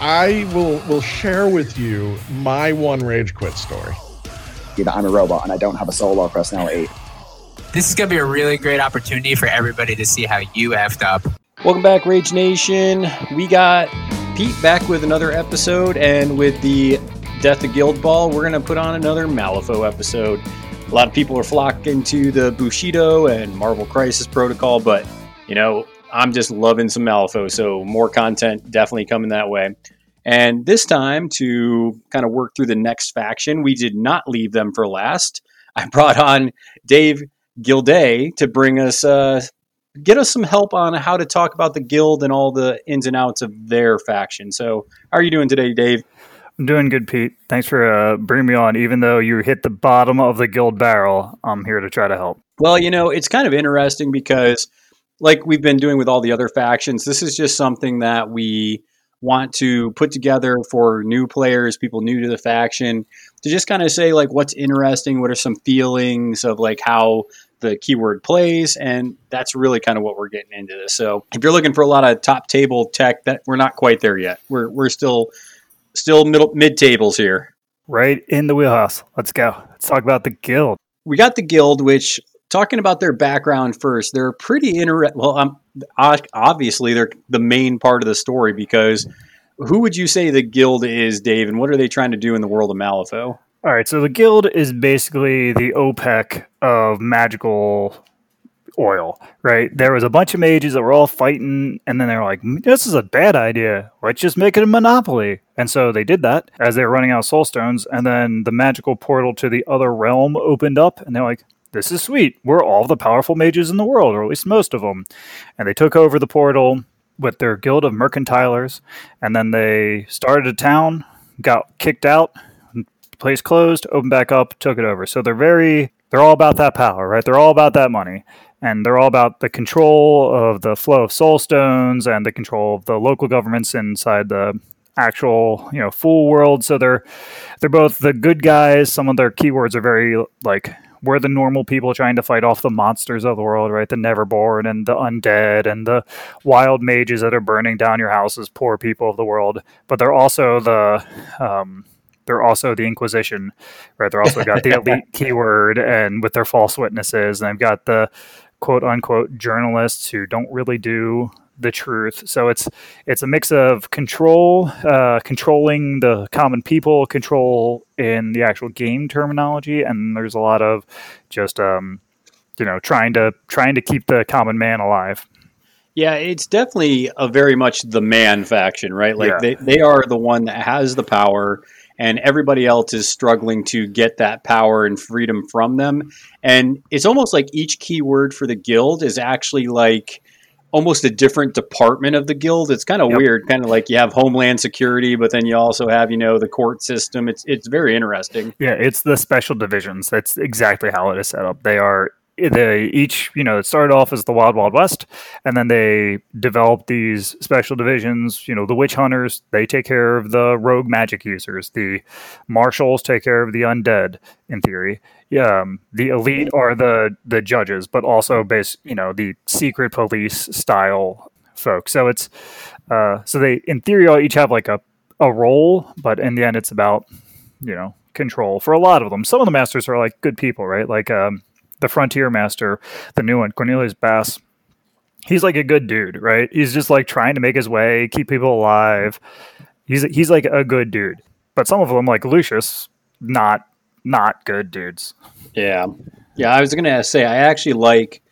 I will will share with you my one rage quit story. That I'm a robot and I don't have a solo personality. This is gonna be a really great opportunity for everybody to see how you effed up. Welcome back, Rage Nation. We got Pete back with another episode, and with the Death of Guild Ball, we're going to put on another Malifaux episode. A lot of people are flocking to the Bushido and Marvel Crisis Protocol, but, you know, I'm just loving some Malifaux, so more content definitely coming that way. And this time, to kind of work through the next faction, we did not leave them for last. I brought on Dave Gilday to bring us uh, get us some help on how to talk about the guild and all the ins and outs of their faction. So, how are you doing today, Dave? I'm doing good, Pete. Thanks for uh, bringing me on. Even though you hit the bottom of the guild barrel, I'm here to try to help. Well, you know, it's kind of interesting because, like we've been doing with all the other factions, this is just something that we want to put together for new players, people new to the faction, to just kind of say, like, what's interesting, what are some feelings of like how the keyword plays, and that's really kind of what we're getting into this. So, if you're looking for a lot of top table tech, that we're not quite there yet. We're we're still still middle mid tables here. Right in the wheelhouse. Let's go. Let's talk about the guild. We got the guild, which talking about their background first, they're pretty interesting. Well, um, obviously they're the main part of the story because who would you say the guild is, Dave, and what are they trying to do in the world of Malifaux? All right, so the guild is basically the OPEC of magical oil, right? There was a bunch of mages that were all fighting, and then they were like, "This is a bad idea. Let's just make it a monopoly." And so they did that as they were running out of soul stones, and then the magical portal to the other realm opened up, and they're like, "This is sweet. We're all the powerful mages in the world, or at least most of them." And they took over the portal with their guild of mercantilers, and then they started a town, got kicked out, place closed, opened back up, took it over. So they're very they're all about that power, right? They're all about that money. And they're all about the control of the flow of soul stones and the control of the local governments inside the actual, you know, full world. So they're they're both the good guys. Some of their keywords are very like we're the normal people trying to fight off the monsters of the world, right? The Neverborn and the undead and the wild mages that are burning down your houses, poor people of the world. But they're also the um, they're also the Inquisition, right? They're also got the elite keyword and with their false witnesses, and they've got the quote unquote journalists who don't really do the truth. So it's it's a mix of control, uh, controlling the common people, control in the actual game terminology, and there's a lot of just um, you know trying to trying to keep the common man alive. Yeah, it's definitely a very much the man faction, right? Like Yeah. they, they are the one that has the power and everybody else is struggling to get that power and freedom from them. And it's almost like each keyword for the guild is actually like almost a different department of the guild. It's kind of Yep. weird, kind of like you have homeland security, but then you also have, you know, the court system. It's it's very interesting. Yeah, it's the special divisions. That's exactly how it is set up. They are they each you know it started off as the Wild Wild West, and then they developed these special divisions. You know, the witch hunters they take care of the rogue magic users. The marshals take care of the undead. In theory, yeah, um, the elite are the the judges, but also base you know the secret police style folks. So it's uh, so they in theory all each have like a a role, but in the end it's about you know control for a lot of them. Some of the masters are like good people, right? Like um, the Frontier Master, the new one, Cornelius Bass. He's like a good dude, right? He's just like trying to make his way, keep people alive. He's he's like a good dude. But some of them, like Lucius, not not good dudes. Yeah. Yeah, I was gonna say I actually like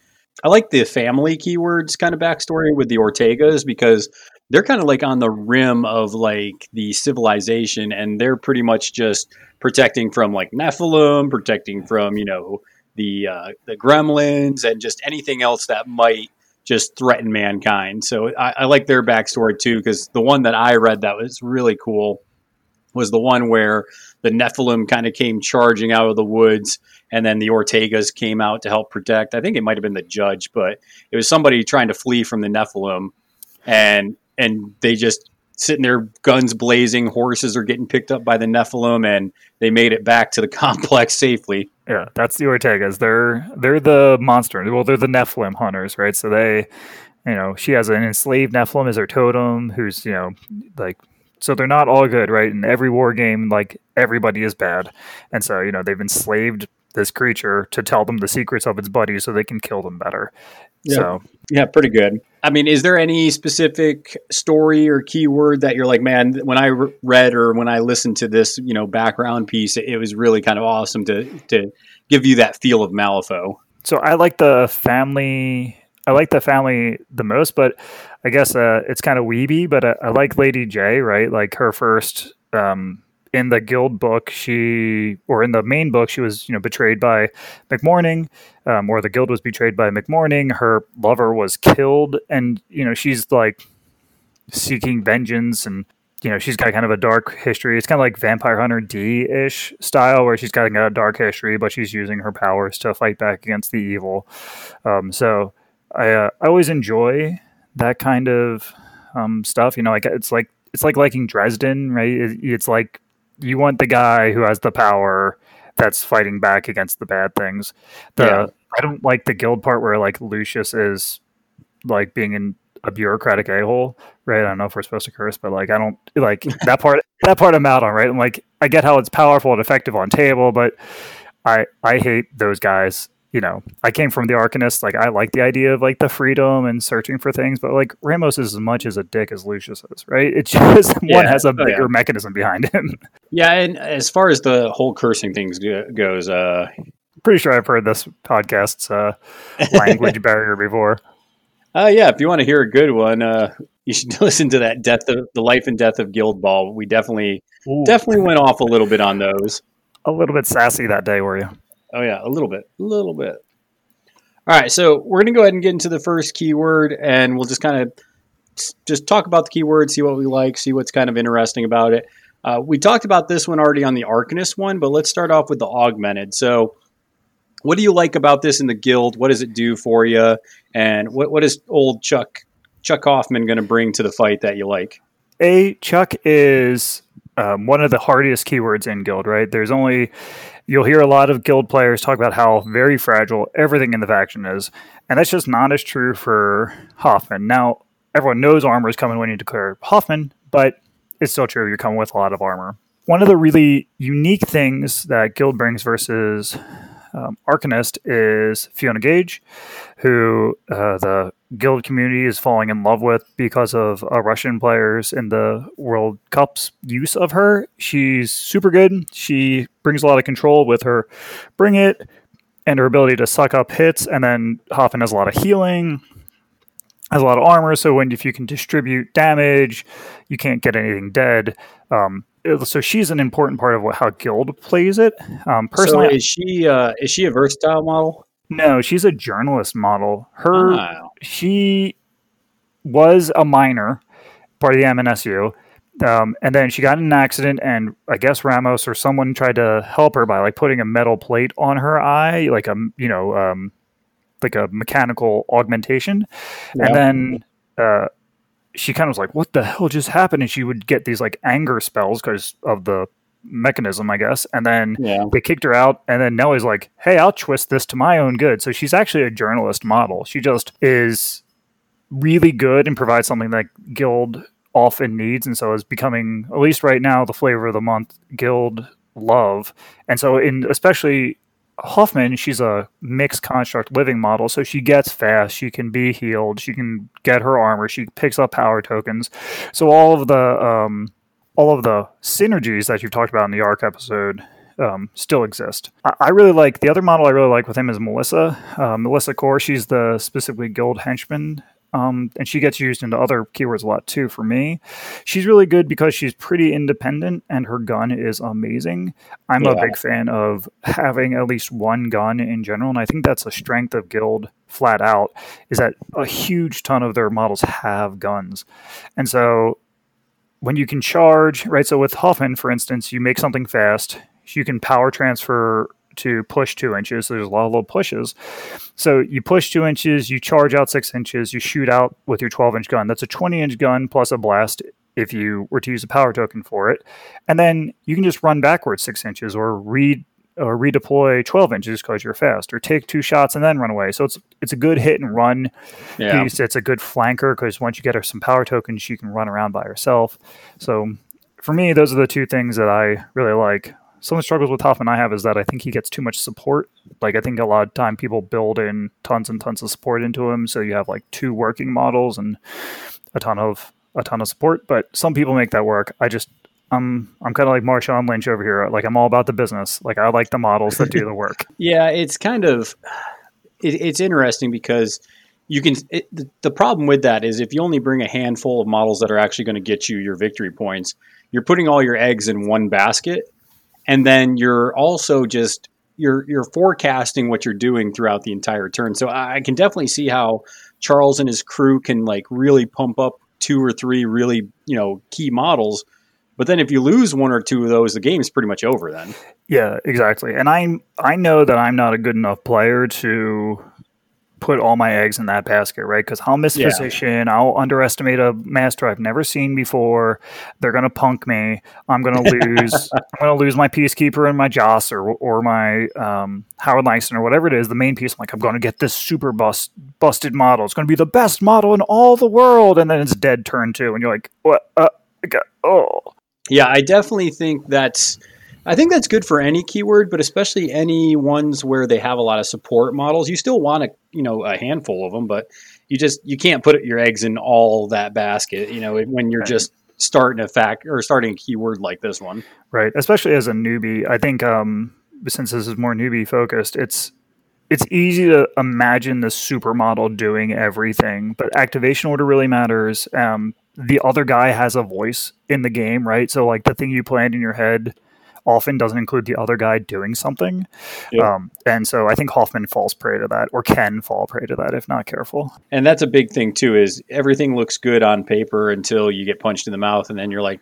I like the family keywords kind of backstory with the Ortegas because they're kind of like on the rim of like the civilization and they're pretty much just protecting from like Nephilim, protecting from, you know, the uh, the gremlins and just anything else that might just threaten mankind. So I, I like their backstory too, because the one that I read that was really cool was the one where the Nephilim kind of came charging out of the woods, and then the Ortegas came out to help protect. I think it might have been the judge, but it was somebody trying to flee from the Nephilim, and and they just sitting there, guns blazing, horses are getting picked up by the Nephilim, and they made it back to the complex safely. Yeah, that's the Ortegas. They're they're the monster. Well, they're the Nephilim hunters, right? So they, you know, she has an enslaved Nephilim as her totem, who's you know, like, so they're not all good, right? In every war game, like everybody is bad, and so you know they've enslaved this creature to tell them the secrets of its body so they can kill them better. Yeah. So Yeah, pretty good. I mean, is there any specific story or keyword that you're like, man, when I re- read or when I listened to this, you know, background piece, it, it was really kind of awesome to to give you that feel of Malifaux. so I like the family. I like the family the most, but I guess uh, it's kind of weeby. But I, I like Lady J, right? Like her first um, in the guild book, she or in the main book, she was you know betrayed by McMourning, um, or the guild was betrayed by McMourning. Her lover was killed, and you know she's like seeking vengeance and. You know, she's got kind of a dark history. It's kind of like Vampire Hunter D ish style, where she's got a dark history, but she's using her powers to fight back against the evil. Um, so I uh, I always enjoy that kind of um, stuff. You know, like it's like it's like liking Dresden, right? It's like you want the guy who has the power that's fighting back against the bad things. The Yeah. I don't like the guild part where like Lucius is like being in a bureaucratic a hole, right? I don't know if we're supposed to curse, but like I don't like that part. That part I'm out on, right? I'm like I get how it's powerful and effective on table, but I I hate those guys. You know, I came from the Arcanist. Like I like the idea of like the freedom and searching for things, but like Ramos is as much as a dick as Lucius is, right? It's just one has a Oh, yeah. bigger mechanism behind him. Yeah, and as far as the whole cursing things go- goes, uh, Pretty sure I've heard this podcast's uh, language barrier before. uh, yeah, if you want to hear a good one, uh, you should listen to that death of the life and death of Guild Ball. We definitely definitely went off a little bit on those. A little bit sassy that day, were you? Oh yeah, a little bit, a little bit. All right, so we're gonna go ahead and get into the first keyword, and we'll just kind of just talk about the keyword, see what we like, see what's kind of interesting about it. Uh, we talked about this one already on the Arcanist one, but let's start off with the augmented. So, what do you like about this in the guild? What does it do for you? And what what is old Chuck Chuck Hoffman going to bring to the fight that you like? A Chuck is um, one of the hardiest keywords in Guild, right? There's only you'll hear a lot of Guild players talk about how very fragile everything in the faction is, and that's just not as true for Hoffman. Now, everyone knows armor is coming when you declare Hoffman, but it's still true. You're coming with a lot of armor. One of the really unique things that Guild brings versus um, Arcanist is Fiona Gage, who uh, the guild community is falling in love with because of uh, Russian players in the World Cup's use of her. She's super good. She brings a lot of control with her bring it and her ability to suck up hits. And then Hoffman has a lot of healing, has a lot of armor. So when if you can distribute damage, you can't get anything dead. Um, so she's an important part of what, how guild plays it. Um, personally, so is she uh, is she a versatile model? no, she's a journalist model. Her Wow. She was a minor, part of the M&SU. Um, and then she got in an accident, and I guess Ramos or someone tried to help her by like putting a metal plate on her eye, like a you know, um, like a mechanical augmentation. Yeah. And then uh, she kind of was like, "What the hell just happened?" And she would get these like anger spells because of the mechanism, I guess. And then Yeah. they kicked her out, and then Nellie's like, "Hey, I'll twist this to my own good." So she's actually a journalist model. She just is really good and provides something that Guild often needs, and so is becoming at least right now the flavor of the month. Guild love, and so in especially Hoffman, she's a mixed construct living model, so she gets fast, she can be healed, she can get her armor, she picks up power tokens. So all of the um, all of the synergies that you've talked about in the arc episode um, still exist. I, I really like the other model. I really like with him is Melissa. Uh, Melissa Core. She's the specifically guild henchman. Um, and she gets used into other keywords a lot too for me. She's really good because she's pretty independent and her gun is amazing. I'm a big fan of having at least one gun in general, and I think that's a strength of Guild flat out, is that a huge ton of their models have guns. And so when you can charge, right? So with Hoffman, for instance, you make something fast, you can power transfer to push two inches. So there's a lot of little pushes. So you push two inches, you charge out six inches, you shoot out with your 12 inch gun. That's a 20 inch gun plus a blast if you were to use a power token for it. And then you can just run backwards six inches or read or redeploy 12 inches because you're fast or take two shots and then run away. So it's it's a good hit and run Yeah. piece. It's a good flanker because once you get her some power tokens, she can run around by herself. So for me, those are the two things that I really like. Some of the struggles with Hoffman I have is that I think he gets too much support. Like I think a lot of time people build in tons and tons of support into him, so you have like two working models and a ton of a ton of support. But some people make that work. I just I'm I'm kind of like Marshawn Lynch over here. Like I'm all about the business. Like I like the models that do the work. Yeah, it's kind of it, it's interesting because you can. It, the, problem with that is if you only bring a handful of models that are actually going to get you your victory points, you're putting all your eggs in one basket, and then you're also just you're you're forecasting what you're doing throughout the entire turn. So I can definitely see how Charles and his crew can like really pump up two or three really you know key models. But then if you lose one or two of those, the game's pretty much over then. Yeah, exactly. And I I know that I'm not a good enough player to put all my eggs in that basket, right? Because I'll miss Yeah. position. I'll underestimate a master I've never seen before. They're gonna punk me. I'm gonna lose. I'm gonna lose my peacekeeper and my Joss or or my um, Howard Langston or whatever it is. The main piece. I'm like, I'm gonna get this super bust busted model. It's gonna be the best model in all the world, and then it's dead turn two, and you're like, what? Uh, oh. Yeah, I definitely think that's I think that's good for any keyword, but especially any ones where they have a lot of support models. You still want a you know a handful of them, but you just you can't put your eggs in all that basket. You know when you're Right. just starting a fact or starting a keyword like this one. right especially as a newbie i think um since this is more newbie focused it's it's easy to imagine the supermodel doing everything but activation order really matters um the other guy has a voice in the game right so like the thing you planned in your head often doesn't include the other guy doing something Yep. um, and so i think hoffman falls prey to that or can fall prey to that if not careful And that's a big thing too. Is everything looks good on paper until you get punched in the mouth, and then you're like,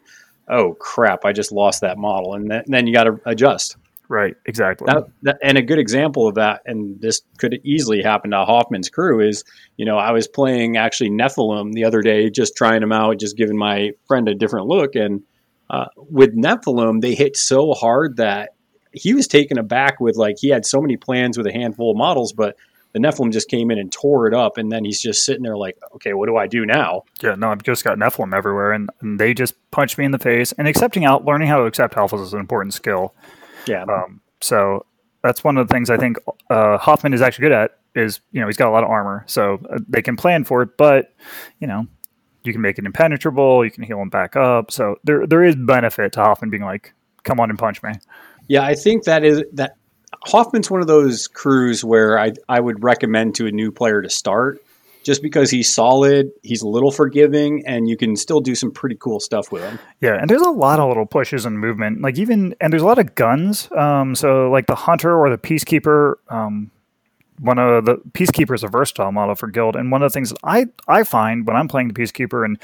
"Oh crap! I just lost that model," and then, then you got to adjust. Right exactly That, that, and a good example of that, and this could easily happen to Hoffman's crew, is you know I was playing actually Nephilim the other day, just trying them out, just giving my friend a different look, and uh, with Nephilim they hit so hard that he was taken aback with like he had so many plans with a handful of models, but the Nephilim just came in and tore it up, and then he's just sitting there like, okay, what do I do now? Yeah, no, I've just got Nephilim everywhere, and, and they just punched me in the face. And accepting out, learning how to accept alphas is an important skill. Yeah, Um, so that's one of the things I think uh, Hoffman is actually good at. Is you know he's got a lot of armor, so uh, they can plan for it. But you know, you can make it impenetrable. You can heal him back up. So there there is benefit to Hoffman being like, "Come on and punch me." Yeah, I think that is that Hoffman's one of those crews where I I would recommend to a new player to start just because he's solid, he's a little forgiving, and you can still do some pretty cool stuff with him. Yeah, and there's a lot of little pushes and movement. Like even and there's a lot of guns. Um, so like the hunter or the peacekeeper. Um, one of the peacekeeper is a versatile model for guild, and one of the things that I I find when I'm playing the peacekeeper and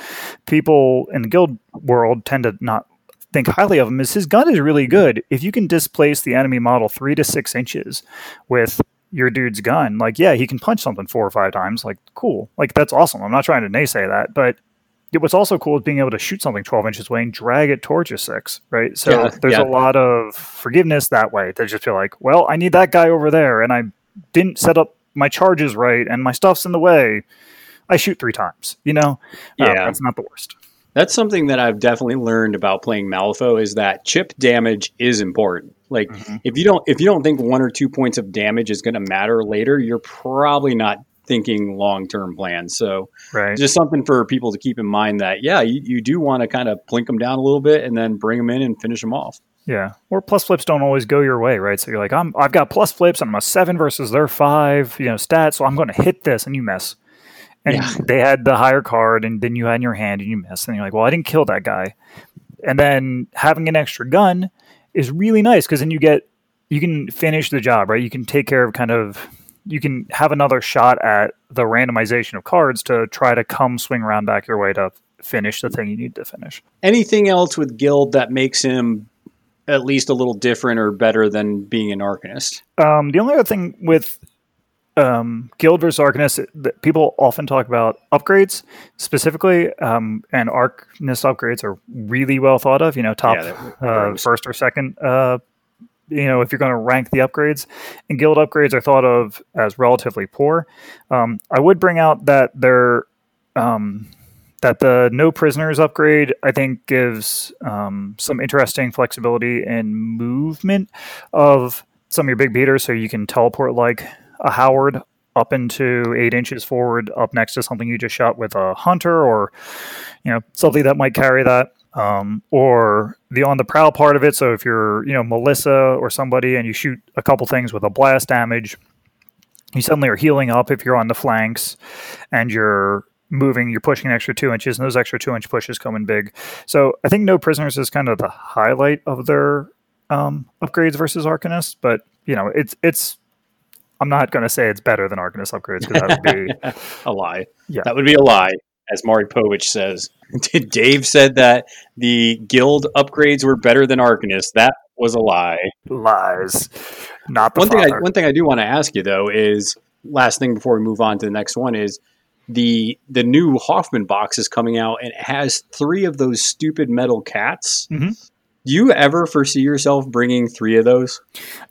people in the guild world tend to not think highly of him is his gun is really good. If you can displace the enemy model three to six inches with your dude's gun, like yeah, he can punch something four or five times. Like cool, like that's awesome. I'm not trying to naysay that, but what's also cool is being able to shoot something 12 inches away and drag it towards you six, right? So Yeah, there's yeah. a lot of forgiveness that way. They just feel like, well, I need that guy over there, and I didn't set up my charges right, and my stuff's in the way. I shoot three times, you know? Uh, Yeah. that's not the worst. That's something that I've definitely learned about playing Malifaux is that chip damage is important. Like mm-hmm. if you don't if you don't think one or two points of damage is going to matter later, you're probably not thinking long term plans. So Right. just something for people to keep in mind that yeah, you, you do want to kind of plink them down a little bit and then bring them in and finish them off. Yeah, or plus flips don't always go your way, right? So you're like, I'm, I've got plus flips, and I'm a seven versus their five, you know, stats, so I'm going to hit this, and you miss. And Yeah. they had the higher card, and then you had in your hand, and you miss, and you're like, well, I didn't kill that guy. And then having an extra gun is really nice because then you get, you can finish the job, right? You can take care of kind of, you can have another shot at the randomization of cards to try to come swing around back your way to finish the thing you need to finish. Anything else with Guild that makes him at least a little different or better than being an Arcanist? Um, the only other thing with um, Guild versus Arcanist, people often talk about upgrades specifically, um, and Arcanist upgrades are really well thought of. You know, top Yeah, uh, first or second. Uh, you know, if you're going to rank the upgrades, and Guild upgrades are thought of as relatively poor. Um, I would bring out that they're um, that the no prisoners upgrade I think gives um, some interesting flexibility in movement of some of your big beaters, so you can teleport like a Howard up into eight inches forward, up next to something you just shot with a hunter, or you know something that might carry that. Um, or the on the prowl part of it. So if you're, you know, Melissa or somebody and you shoot a couple things with a blast damage, you suddenly are healing up if you're on the flanks and you're moving, you're pushing an extra two inches, and those extra two inch pushes come in big. So I think no prisoners is kind of the highlight of their um, upgrades versus Arcanist, but you know, it's it's. I'm not going to say it's better than Arcanist upgrades because that would be a lie. Yeah. That would be a lie, as Maury Povich says. Dave said that the guild upgrades were better than Arcanist. That was a lie. lies. Not the One thing, I, one thing I do want to ask you though is last thing before we move on to the next one is the the new Hoffman box is coming out and it has three of those stupid metal cats. Mhm. Do you ever foresee yourself bringing three of those?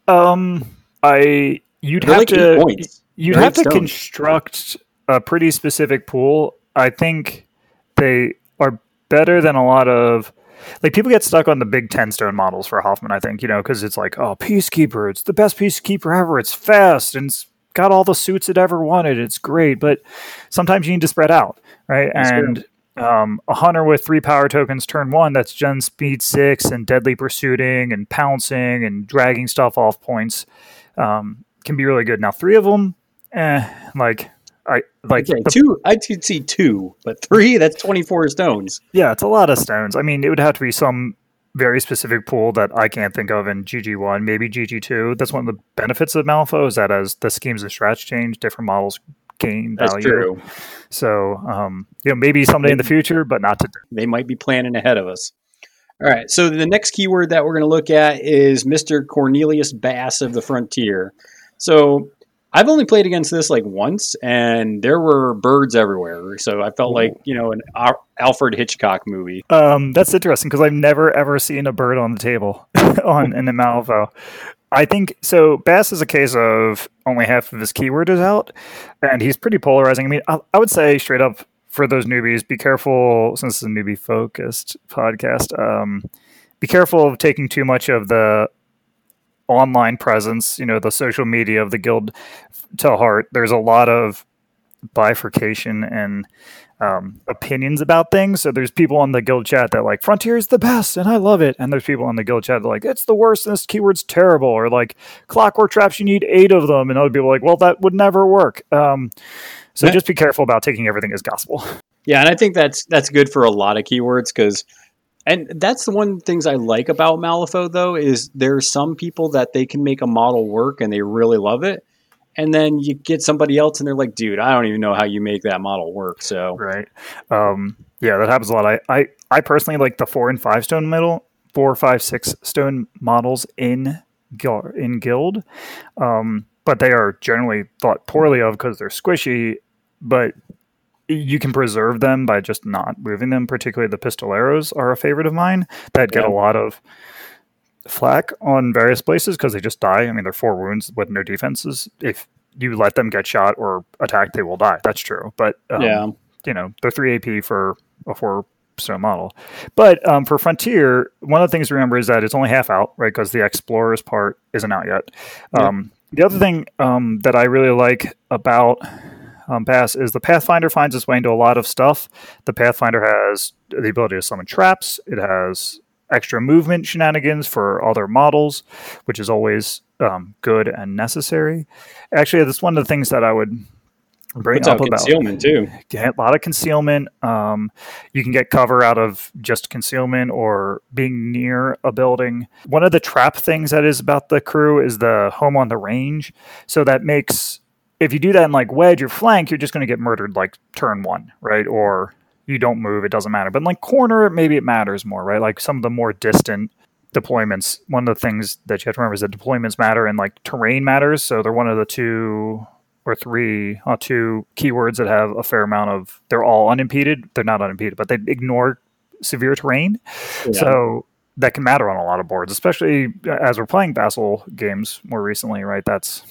Um, I you'd They're have like to you'd They're have to stones. construct a pretty specific pool. I think they are better than a lot of like people get stuck on the big 10 stone models for Hoffman, I think, you know, because it's like, oh, Peacekeeper, it's the best Peacekeeper ever. It's fast and it's got all the suits it ever wanted. It's great. But sometimes you need to spread out, right? That's and um, a hunter with three power tokens turn one that's gen speed six and deadly pursuing and pouncing and dragging stuff off points um, can be really good. Now, three of them, eh, like, I like Okay, the two. I could see two, but three. That's twenty four stones. yeah, it's a lot of stones. I mean, it would have to be some very specific pool that I can't think of in GG1, maybe GG2. That's one of the benefits of Malifaux is that as the schemes of strats change, different models gain That's value. true. So, um, you know, maybe someday in the future, but not today. They might be planning ahead of us. All right. So the next keyword that we're going to look at is Mr. Cornelius Bass of the Frontier. So I've only played against this like once, and there were birds everywhere. So I felt like you know an Al- Alfred Hitchcock movie. Um, that's interesting because I've never ever seen a bird on the table on in the Malifaux. I think so. Bass is a case of only half of his keyword is out, and he's pretty polarizing. I mean, I, I would say straight up for those newbies, be careful since it's a newbie focused podcast. Um, be careful of taking too much of the online presence, you know, the social media of the guild to heart. There's a lot of bifurcation and um, opinions about things. So there's people on the guild chat that like Frontier is the best and I love it, and there's people on the guild chat that like it's the worst and this keyword's terrible, or like clockwork traps you need eight of them, and other people are like well that would never work. Um, so Yeah. just be careful about taking everything as gospel. Yeah, and I think that's that's good for a lot of keywords because, and that's the one things I like about Malifaux though is there are some people that they can make a model work and they really love it, and then you get somebody else and they're like, dude, I don't even know how you make that model work. So right? Um, yeah, that happens a lot. I, I I personally like the four and five stone middle, four, five, six stone models in in guild, um, but they are generally thought poorly of because they're squishy. But you can preserve them by just not moving them. Particularly the pistoleros are a favorite of mine that get Yeah. a lot of flack on various places because they just die. I mean, they're four wounds with no defenses. If you let them get shot or attacked, they will die. That's true. But um, yeah, you know they're three AP for a four stone model. But um, for Frontier, one of the things to remember is that it's only half out, right? Because the Explorers part isn't out yet. Yeah. Um, the other thing um, that I really like about um, Bass is the Pathfinder finds its way into a lot of stuff. The Pathfinder has the ability to summon traps. It has extra movement shenanigans for other models, which is always um, good and necessary. Actually, that's one of the things that I would bring up about concealment too. get a lot of concealment. Um, you can get cover out of just concealment or being near a building. One of the trap things that is about the crew is the home on the range. So that makes if you do that in like wedge or flank, you're just going to get murdered like turn one, right? Or you don't move, it doesn't matter. But in like corner, maybe it matters more, right? Like some of the more distant deployments. One of the things that you have to remember is that deployments matter and like terrain matters. So they're one of the two or three, uh, two keywords that have a fair amount of. They're all unimpeded. They're not unimpeded, but they ignore severe terrain. So that can matter on a lot of boards, especially as we're playing Vassal games more recently, right? That's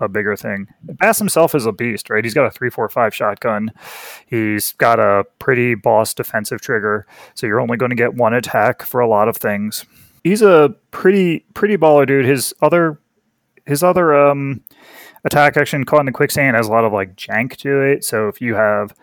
a bigger thing. Bass himself is a beast, right? He's got a three, four, five shotgun. He's got a pretty boss defensive trigger, so you're only going to get one attack for a lot of things. He's a pretty, pretty baller dude. His other, his other um, attack action, caught in the quicksand, has a lot of like jank to it. So if you have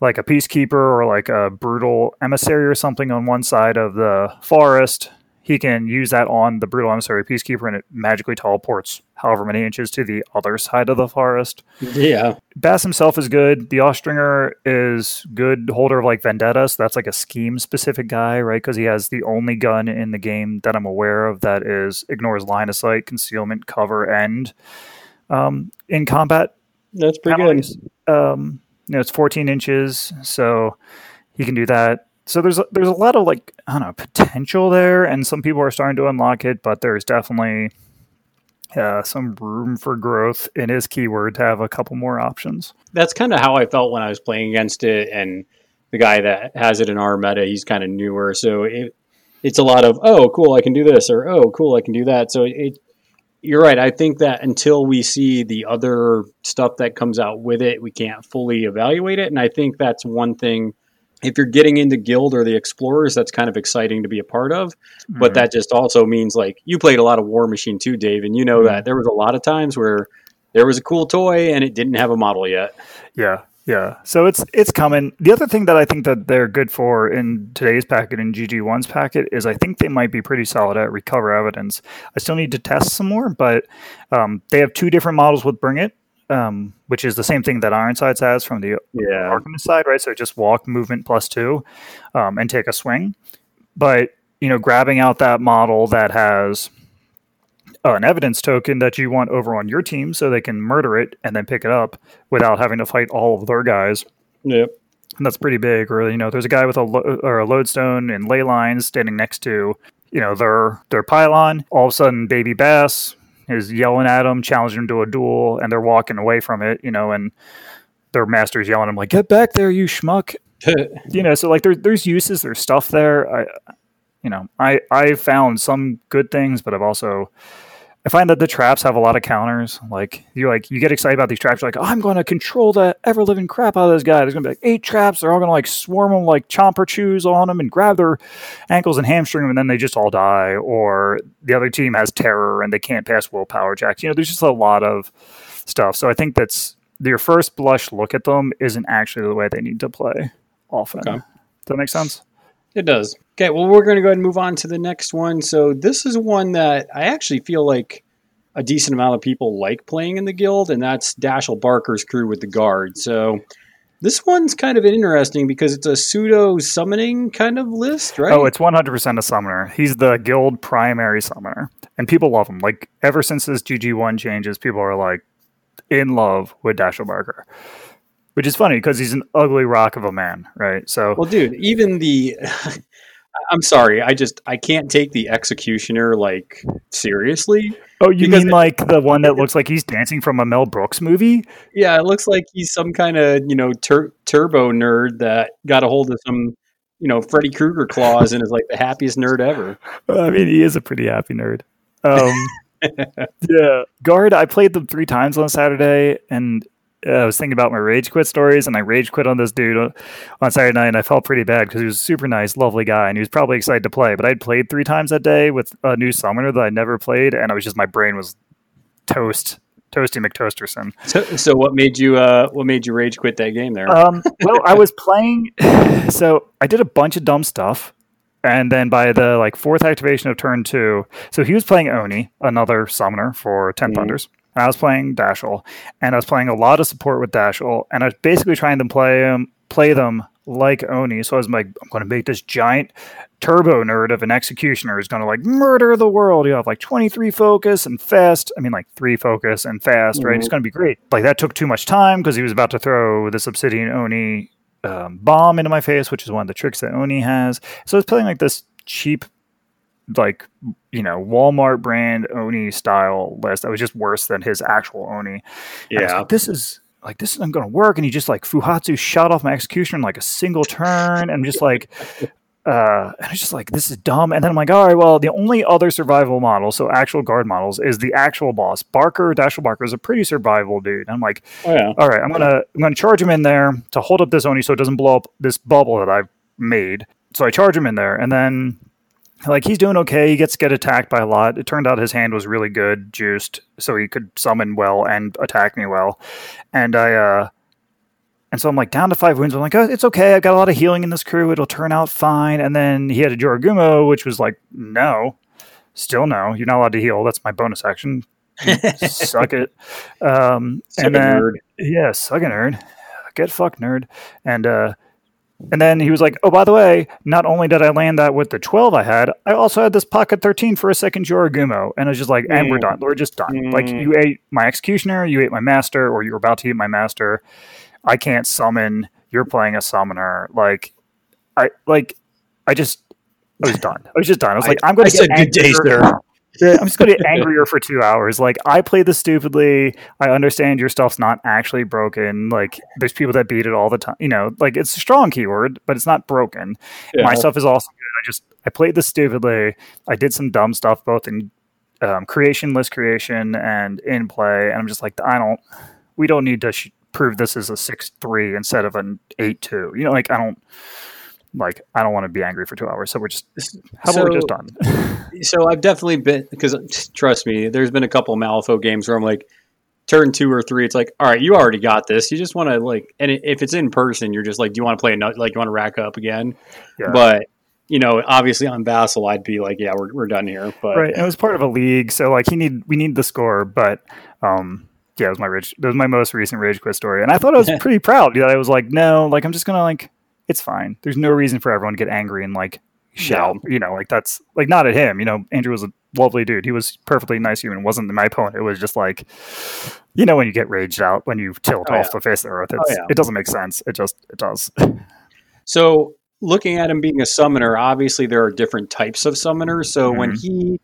like a peacekeeper or like a brutal emissary or something on one side of the forest, he can use that on the brutal emissary peacekeeper and it magically teleports however many inches to the other side of the forest. Yeah. Bass himself is good. The Austringer is good holder of like Vendetta, so that's like a scheme specific guy, right? Because he has the only gun in the game that I'm aware of that is ignores line of sight, concealment, cover, and um, in combat That's pretty good. Um, you know, it's 14 inches, so he can do that. So there's a, there's a lot of like I don't know potential there, and some people are starting to unlock it, but there's definitely uh, some room for growth in his keyword to have a couple more options. That's kind of how I felt when I was playing against it. And the guy that has it in our meta, he's kind of newer. So it, it's a lot of, oh, cool, I can do this, or oh, cool, I can do that. So it, you're right. I think that until we see the other stuff that comes out with it, we can't fully evaluate it. And I think that's one thing. If you're getting into Guild or the Explorers, that's kind of exciting to be a part of. But that just also means like you played a lot of War Machine too, Dave, and you know that there was a lot of times where there was a cool toy and it didn't have a model yet. Yeah, yeah. So it's it's coming. The other thing that I think that they're good for in today's packet and GG1's packet is I think they might be pretty solid at recover evidence. I still need to test some more, but um, they have two different models with Bring It, um, which is the same thing that Ironsides has from the Yeah. Arcanist side, right? So just walk movement plus two um, and take a swing. But you know, grabbing out that model that has an evidence token that you want over on your team, so they can murder it and then pick it up without having to fight all of their guys. Yep. And that's pretty big. Or you know, there's a guy with a lo- or a lodestone and ley lines standing next to you know their their pylon. All of a sudden, Baby Bass is yelling at him, challenging him to a duel, and they're walking away from it. You know, and their master's yelling at him like, "Get back there, you schmuck!" you know, so like there, there's uses, there's stuff there. I, you know, I I found some good things, but I've also I find that the traps have a lot of counters. Like you like you get excited about these traps. You're like, oh, I'm going to control the ever living crap out of this guy. There's going to be like eight traps. They're all going to like swarm them like chomper chews on them and grab their ankles and hamstring them, and then they just all die. Or the other team has terror and they can't pass willpower jacks. You know, there's just a lot of stuff. So I think that's your first blush look at them isn't actually the way they need to play often. Okay. Does that make sense? It does. Okay, well, we're going to go ahead and move on to the next one. So, this is one that I actually feel like a decent amount of people like playing in the guild, and that's Dashel Barker's crew with the guard. So, this one's kind of interesting because it's a pseudo summoning kind of list, right? Oh, it's 100% a summoner. He's the guild primary summoner. And people love him. Like, ever since this GG1 changes, people are like in love with Dashel Barker. Which is funny because he's an ugly rock of a man, right? So, Well, dude, even the. I'm sorry, I just I can't take the executioner like seriously. oh, you mean it- like the one that looks like he's dancing from a Mel Brooks movie? Yeah, it looks like he's some kind of you know tur- turbo nerd that got a hold of some you know Freddy Krueger claws and is like the happiest nerd ever. I mean, he is a pretty happy nerd. Um, yeah, guard. I played them three times on Saturday, and uh, I was thinking about my rage quit stories, and I rage quit on this dude on- Saturday night, and I felt pretty bad because he was a super nice, lovely guy, and he was probably excited to play. But I'd played three times that day with a new summoner that I never played, and I was just my brain was toast, toasty McToasterson. So, so what made you uh what made you rage quit that game there? Um, well, I was playing, so I did a bunch of dumb stuff, and then by the like fourth activation of turn two, so he was playing Oni, another summoner for Ten Mhm. Thunders. And I was playing Dashel, and I was playing a lot of support with Dashel, and I was basically trying to play him, play them like Oni. So I was like, I'm going to make this giant turbo nerd of an executioner who's going to like murder the world. You have like 23 focus and fast. I mean, like three focus and fast, right? It's going to be great. Like that took too much time because he was about to throw this Obsidian Oni um, bomb into my face, which is one of the tricks that Oni has. So I was playing like this cheap, like you know Walmart brand Oni style list that was just worse than his actual Oni. I was Yeah. like, this is like this isn't going to work. And he just like Fuhatsu shot off my executioner in like a single turn, and just like. Uh, and it's just like this is dumb. And then I'm like, all right, well, the only other survival model, so actual guard models, is the actual boss. Barker, Dashel Barker is a pretty survival dude. And I'm like, Oh yeah. all right, I'm gonna I'm gonna charge him in there to hold up this Oni so it doesn't blow up this bubble that I've made. So I charge him in there, and then like he's doing okay. He gets get attacked by a lot. It turned out his hand was really good, juiced, so he could summon well and attack me well. And I uh and so I'm like down to five wounds. I'm like, oh, it's okay. I've got a lot of healing in this crew. It'll turn out fine. And then he had a Jorogumo, which was like, no, still no. You're not allowed to heal. That's my bonus action. Suck it. Um, Suck and then nerd. yeah, suck it, nerd. Get fucked, nerd. And uh, and then he was like, "Oh, by the way, not only did I land that with the twelve I had, I also had this pocket thirteen for a second Jorogumo." And I was just like, "And we're Mm. done. We're just done. Like Mm. you ate my executioner, you ate my master, or you were about to eat my master. I can't summon. You're playing a summoner. Like, I like, I just." I was done. I was just done. I was like, I'm going I to said get good day, angrier." sir. Yeah, I'm just going to get angrier for two hours. Like, I played this stupidly. I understand your stuff's not actually broken. Like, there's people that beat it all the time. You know, like it's a strong keyword, but it's not broken. My stuff is also good. I just I played this stupidly. I did some dumb stuff both in um, creation, list creation, and in play. And I'm just like, I don't. We don't need to sh- prove this is a six three instead of an eight two. You know, like I don't. Like I don't want to be angry for two hours, so we're just how about we're just So- done? So I've definitely been because trust me, there's been a couple of Malifaux games where I'm like, turn two or three, it's like, all right, you already got this. You just want to like, and if it's in person, you're just like, do you want to play another? Like, you want to rack up again? Yeah. But you know, obviously on Vassal, I'd be like, yeah, we're, we're done here. But right. And it was part of a league, so like he need we need the score, but um yeah, it was my rage. That was my most recent rage quit story, and I thought I was pretty proud. that I was like, no, like I'm just gonna like, it's fine. There's no reason for everyone to get angry and like shout. You know, like that's like not at him. You know, Andrew was a lovely dude. He was perfectly nice human. It wasn't my opponent. It was just like, you know, when you get raged out, when you tilt Oh, off yeah. the face of the earth, oh, it's, yeah. it doesn't make sense. It just it does. So, looking at him being a summoner, obviously there are different types of summoners. So, when mm-hmm. he,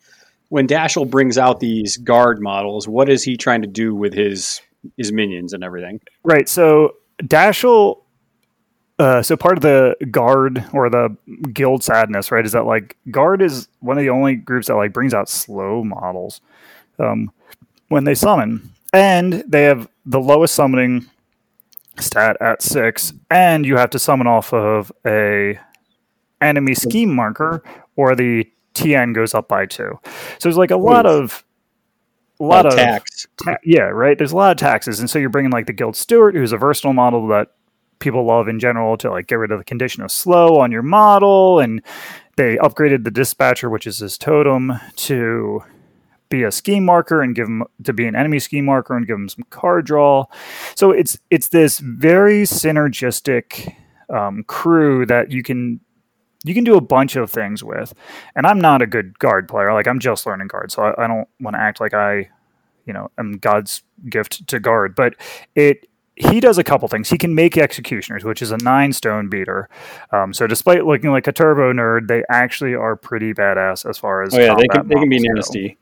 when Dashel brings out these guard models, what is he trying to do with his his minions and everything? Right. So Dashel. Uh, so part of the guard or the guild sadness, right, is that like guard is one of the only groups that like brings out slow models um, when they summon, and they have the lowest summoning stat at six, and you have to summon off of a enemy scheme marker, or the TN goes up by two. So there's like a lot of a lot of tax. ta- yeah, right. There's a lot of taxes, and so you're bringing like the Guild Steward, who's a versatile model that people love in general to like get rid of the condition of slow on your model, and they upgraded the Dispatcher, which is his totem, to be a scheme marker and give him to be an enemy scheme marker and give him some card draw. So it's it's this very synergistic um, crew that you can you can do a bunch of things with. And I'm not a good guard player. Like I'm just learning guard, so I, I don't want to act like I, you know, am God's gift to guard. But it he does a couple things. He can make executioners, which is a nine stone beater. Um, so despite looking like a turbo nerd, they actually are pretty badass as far as Oh yeah, they can they can be models go nasty.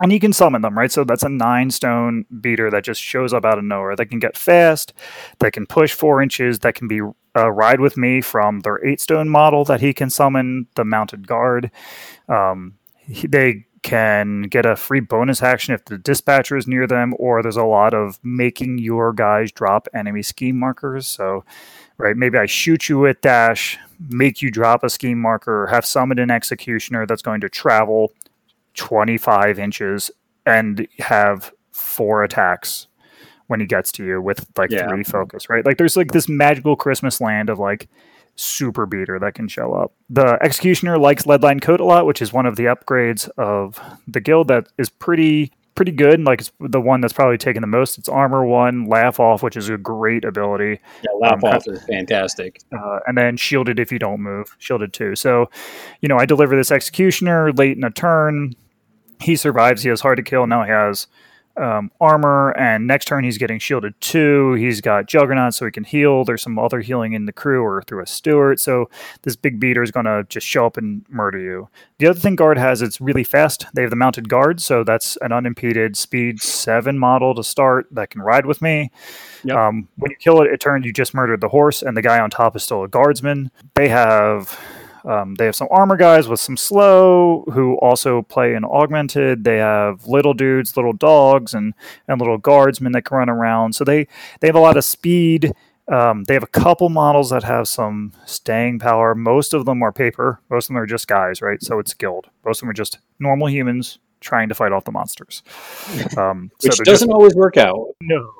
and you can summon them, right? So that's a nine stone beater that just shows up out of nowhere. That can get fast, that can push four inches, that can be uh, ride with me from their eight stone model that he can summon the mounted guard. Um, he- they can get a free bonus action if the dispatcher is near them, or there's a lot of making your guys drop enemy scheme markers. So, right, maybe I shoot you with dash, make you drop a scheme marker, have summoned an executioner that's going to travel 25 inches and have four attacks when he gets to you with like Yeah. three focus, right? Like there's like this magical Christmas land of like super beater that can show up. The executioner likes lead-lined coat a lot, which is one of the upgrades of the guild that is pretty pretty good. Like it's the one that's probably taken the most. It's armor one, laugh off, which is a great ability Yeah, laugh Um, off is fantastic. uh, and then shielded if you don't move, shielded too. So, you know, I deliver this executioner late in a turn. He survives. He has hard to kill. Now he has um, armor, and next turn he's getting shielded too. He's got Juggernaut, so he can heal. There's some other healing in the crew or through a steward. So this big beater is going to just show up and murder you. The other thing Guard has, it's really fast. They have the mounted guard, so that's an unimpeded speed seven model to start that can ride with me. Yep. Um, when you kill it, it turns you just murdered the horse, and the guy on top is still a guardsman. They have um, they have some armor guys with some slow who also play in augmented. They have little dudes, little dogs, and and little guardsmen that can run around. So they they have a lot of speed. Um, they have a couple models that have some staying power. Most of them are paper. Most of them are just guys, right? So it's guild. Most of them are just normal humans trying to fight off the monsters. Um, Which they're doesn't just- always work out. no.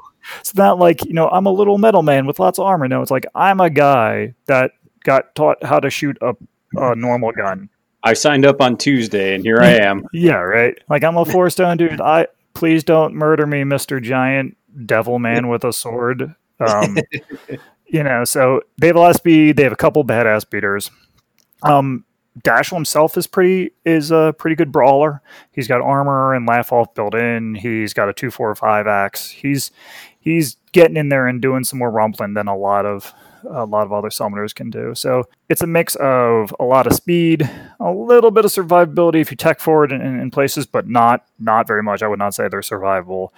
It's not like, you know, I'm a little metal man with lots of armor. No, it's like I'm a guy that got taught how to shoot a, a normal gun. I signed up on Tuesday, and here I am. Yeah, right. Like I'm a four stone dude. I please don't murder me, Mister Giant Devil Man with a sword. Um, you know, so they have a lot of speed. They have a couple badass beaters. Um, Dashel himself is pretty is a pretty good brawler. He's got armor and laugh off built in. He's got a two four five axe. He's he's getting in there and doing some more rumbling than a lot of a lot of other summoners can do. So it's a mix of a lot of speed, a little bit of survivability if you tech forward in, in places, but not not very much. I would not say they're survivable.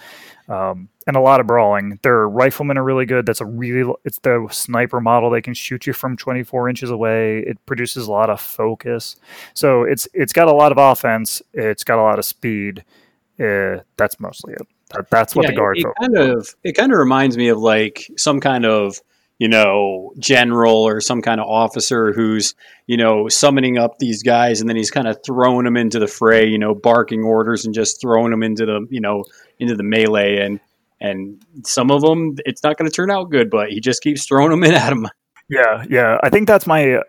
Um, and a lot of brawling. Their riflemen are really good. That's a really it's the sniper model. They can shoot you from 24 inches away. It produces a lot of focus. So it's it's got a lot of offense. It's got a lot of speed. Uh, that's mostly it. That, that's what Yeah, the guard. It, fo- kind of it kind of reminds me of like some kind of you know general or some kind of officer who's you know summoning up these guys and then he's kind of throwing them into the fray. You know, barking orders and just throwing them into the you know into the melee and. And some of them, it's not going to turn out good, but he just keeps throwing them in at him. Yeah, yeah. I think that's my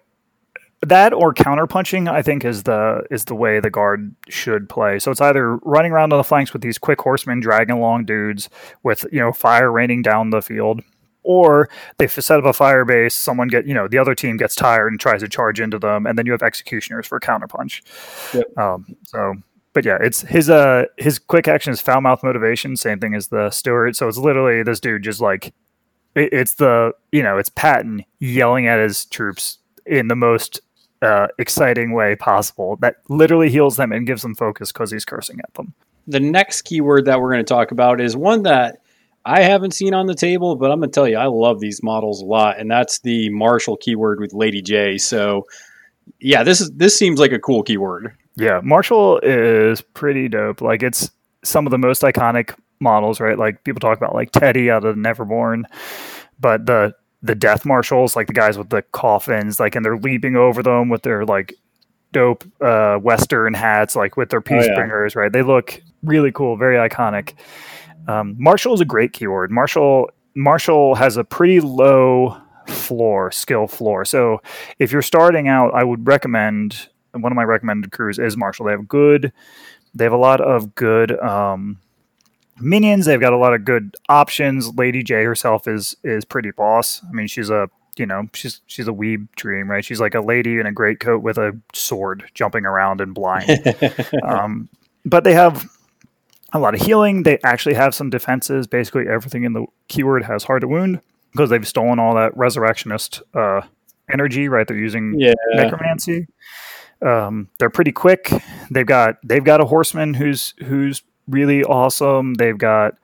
that or counterpunching. I think is the is the way the guard should play. So it's either running around on the flanks with these quick horsemen dragging along dudes with you know fire raining down the field, or they set up a fire base. Someone get you know the other team gets tired and tries to charge into them, and then you have executioners for counterpunch. Yep. Um, so. But yeah, it's his uh his quick action is foul mouth motivation, same thing as the steward So it's literally this dude just like it, it's the you know it's Patton yelling at his troops in the most uh, exciting way possible that literally heals them and gives them focus because he's cursing at them. the next keyword that we're going to talk about is one that I haven't seen on the table, but I'm going to tell you, I love these models a lot, and that's the Marshall keyword with Lady J. So, yeah, this is this seems like a cool keyword. Yeah, Marshall is pretty dope. Like it's some of the most iconic models, right? Like people talk about like Teddy out of Neverborn, but the the Death Marshals, like the guys with the coffins, like and they're leaping over them with their like dope uh, Western hats, like with their peace yeah. bringers, right? They look really cool, very iconic. Um, Marshall is a great keyword. Marshall Marshall has a pretty low floor, skill floor. So if you're starting out, I would recommend one of my recommended crews is Marshall. They have good, they have a lot of good um, minions. They've got a lot of good options. Lady J herself is is pretty boss. I mean, she's a you know she's she's a weeb dream, right? She's like a lady in a great coat with a sword, jumping around and blind. um, but they have a lot of healing. They actually have some defenses. Basically, everything in the keyword has hard to wound because they've stolen all that resurrectionist uh, energy. Right? They're using Yeah. necromancy. Um, they're pretty quick. They've got they've got a horseman who's who's really awesome. They've got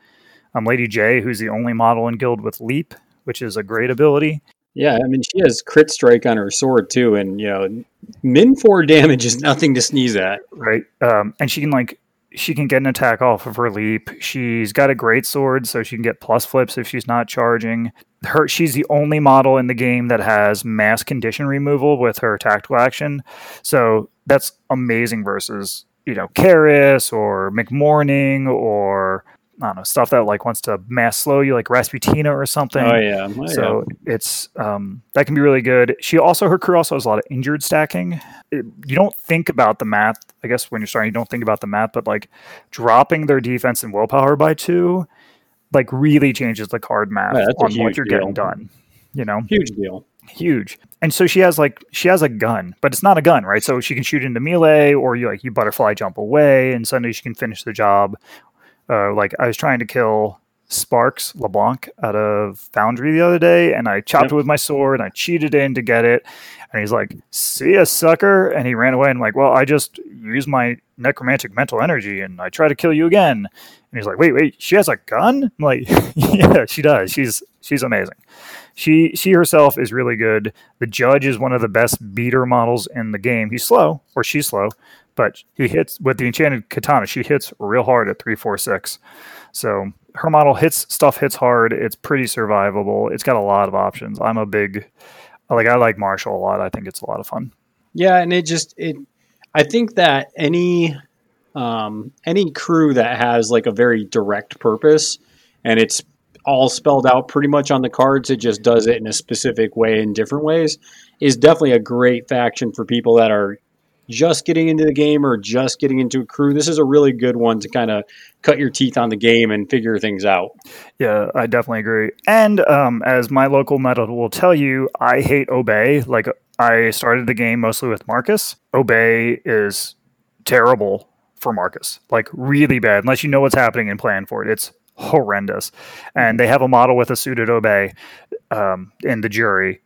um, Lady J, who's the only model in guild with leap, which is a great ability. Yeah, I mean, she has crit strike on her sword too, and you know, min four damage is nothing to sneeze at. right? Um, and she can like she can get an attack off of her leap. She's got a great sword, so she can get plus flips if she's not charging. Her she's the only model in the game that has mass condition removal with her tactical action. So that's amazing versus you know Karis or McMourning or I don't know stuff that like wants to mass slow you like Rasputina or something. Oh yeah, oh, So it's um, that can be really good. She also her crew also has a lot of injured stacking. It- you don't think about the math, I guess, when you're starting. You don't think about the math, but like dropping their defense and willpower by two, like really changes the card math Yeah, on what you're deal. getting done. You know, huge deal. huge. And so she has like she has a gun, but it's not a gun, right? So she can shoot into melee, or you like you butterfly jump away, and suddenly she can finish the job. Uh, like I was trying to kill Sparks LeBlanc out of Foundry the other day, and I chopped Yep. it with my sword, and I cheated in to get it. And he's like, "See ya, sucker!" And he ran away. And I'm like, "Well, I just used my necromantic mental energy, and I try to kill you again." And he's like, "Wait, wait, she has a gun?" I'm like, "Yeah, she does. She's she's amazing. She she herself is really good. The judge is one of the best beater models in the game. He's slow, or she's slow, but he hits with the enchanted katana. She hits real hard at three four six. So her model hits stuff hits hard. It's pretty survivable. It's got a lot of options. I'm a big like I like Marshall a lot. I think it's a lot of fun. Yeah, and it just it. I think that any um, any crew that has like a very direct purpose and it's all spelled out pretty much on the cards, it just does it in a specific way in different ways, is definitely a great faction for people that are just getting into the game or just getting into a crew. This is a really good one to kind of cut your teeth on the game and figure things out. Yeah, I definitely agree. And um, as my local meta will tell you, I hate Obey. Like I started the game mostly with Marcus. Obey is terrible for Marcus, like really bad. Unless you know what's happening and plan for it, it's horrendous. And they have a model with a suited Obey um, in the jury,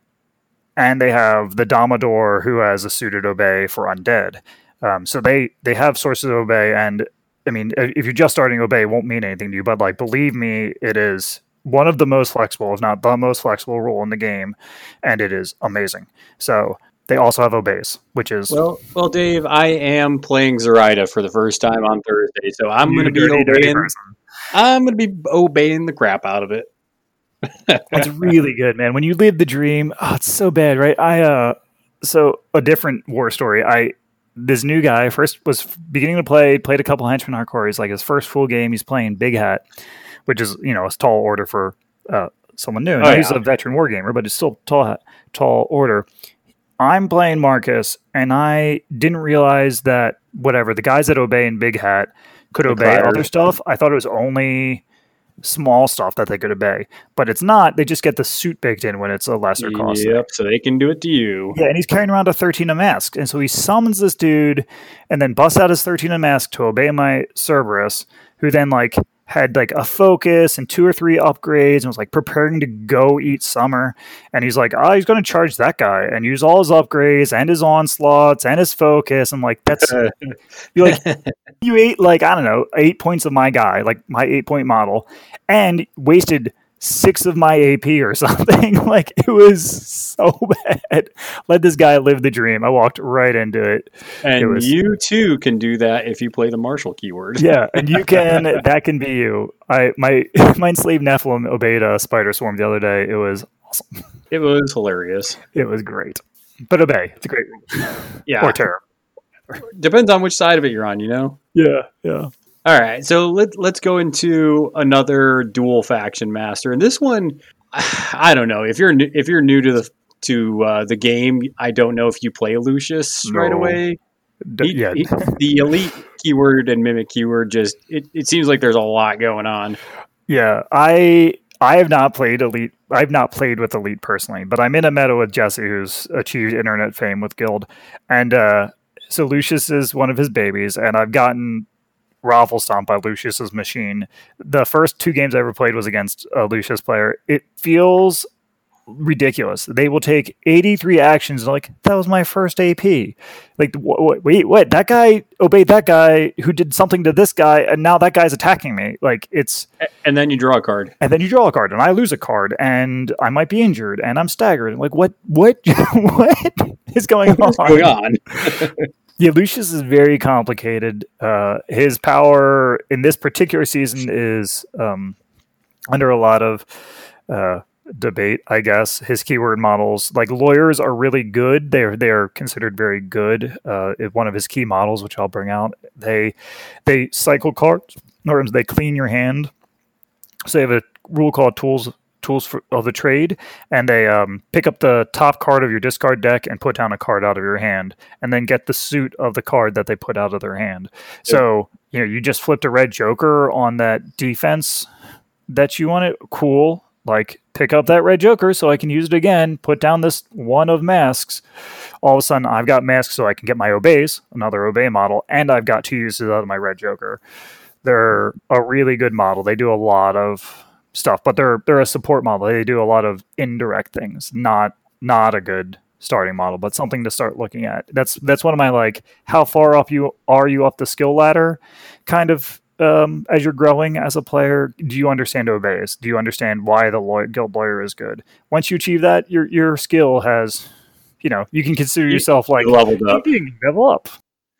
and they have the Domador who has a suited Obey for undead. Um, so they they have sources of Obey, and I mean, if you're just starting Obey, it won't mean anything to you. But like, believe me, it is one of the most flexible, if not the most flexible rule in the game, and it is amazing. So they also have Obeys, which is Well, well, Dave, I am playing Zoraida for the first time on Thursday, so I'm going to be obeying. I'm going to be obeying the crap out of it. It's really good, man. When you live the dream, oh, it's so bad, right? I uh, so a different war story. I this new guy first was beginning to play, played a couple henchmen hardcore. He's like his first full game. He's playing Big Hat, which is you know a tall order for uh, someone new. Oh, He's yeah. a veteran war gamer, but it's still tall tall order. I'm playing Marcus, and I didn't realize that whatever the guys that obey in Big Hat could obey Criers. other stuff. I thought it was only small stuff that they could obey, but it's not. They just get the suit baked in when it's a lesser cost. Yep, so they can do it to you. Yeah, and he's carrying around a 13 a mask. And so he summons this dude and then busts out his 13 a mask to obey my Cerberus, who then like had like a focus and two or three upgrades and was like preparing to go eat summer. And he's like, oh, he's going to charge that guy and use all his upgrades and his onslaughts and his focus. I'm like, that's you like you ate like I don't know eight points of my guy, like my eight point model, and wasted six of my AP or something. like it was so bad. Let this guy live the dream. I walked right into it. And It was- you too can do that if you play the Marshall keyword. Yeah, and you can. that can be you. I my my enslaved Nephilim obeyed a spider swarm the other day. It was awesome. It was hilarious. It was great. But obey. It's a great rule. Yeah. Or terror. Depends on which side of it you're on, you know? Yeah, yeah. All right, so let, let's go into another dual faction master, and this one, I don't know if you're new, if you're new to the to uh, the game. I don't know if you play Lucius right away. D- He- yeah. he- the elite keyword and mimic keyword just it, it seems like there's a lot going on. Yeah, I I have not played Elite. I've not played with Elite personally, but I'm in a meta with Jesse, who's achieved internet fame with Guild, and uh, so Lucius is one of his babies, and I've gotten raffle stomp by Lucius's machine. The first two games I ever played was against a Lucius player. It feels ridiculous. They will take 83 actions. and Like that was my first AP. Like wh- wh- wait, what? That guy obeyed that guy who did something to this guy, and now that guy's attacking me. Like it's And then you draw a card. and then you draw a card, and I lose a card, and I might be injured, and I'm staggered. Like what? What? what is going on? What's going on? Yeah, Lucius is very complicated. Uh, his power in this particular season is um, under a lot of uh, debate, I guess. His keyword models, like lawyers, are really good. They're they're considered very good. Uh, one of his key models, which I'll bring out, they they cycle cards, or they clean your hand. So they have a rule called tools tools for, of the trade, and they um, pick up the top card of your discard deck and put down a card out of your hand, and then get the suit of the card that they put out of their hand. So you know you just flipped a red joker on that defense that you wanted. Cool. Like pick up that red joker so I can use it again. Put down this one of masks. All of a sudden I've got masks so I can get my obeys, another obey model, and I've got two uses out of my red joker. They're a really good model. They do a lot of stuff, but they're they're a support model. They do a lot of indirect things. Not not a good starting model, but something to start looking at. That's that's one of my like how far up you are you up the skill ladder kind of um, as you're growing as a player. Do you understand Obeys? Do you understand why the law- guild lawyer is good? Once you achieve that, your your skill has you know you can consider yourself like leveled up. level up.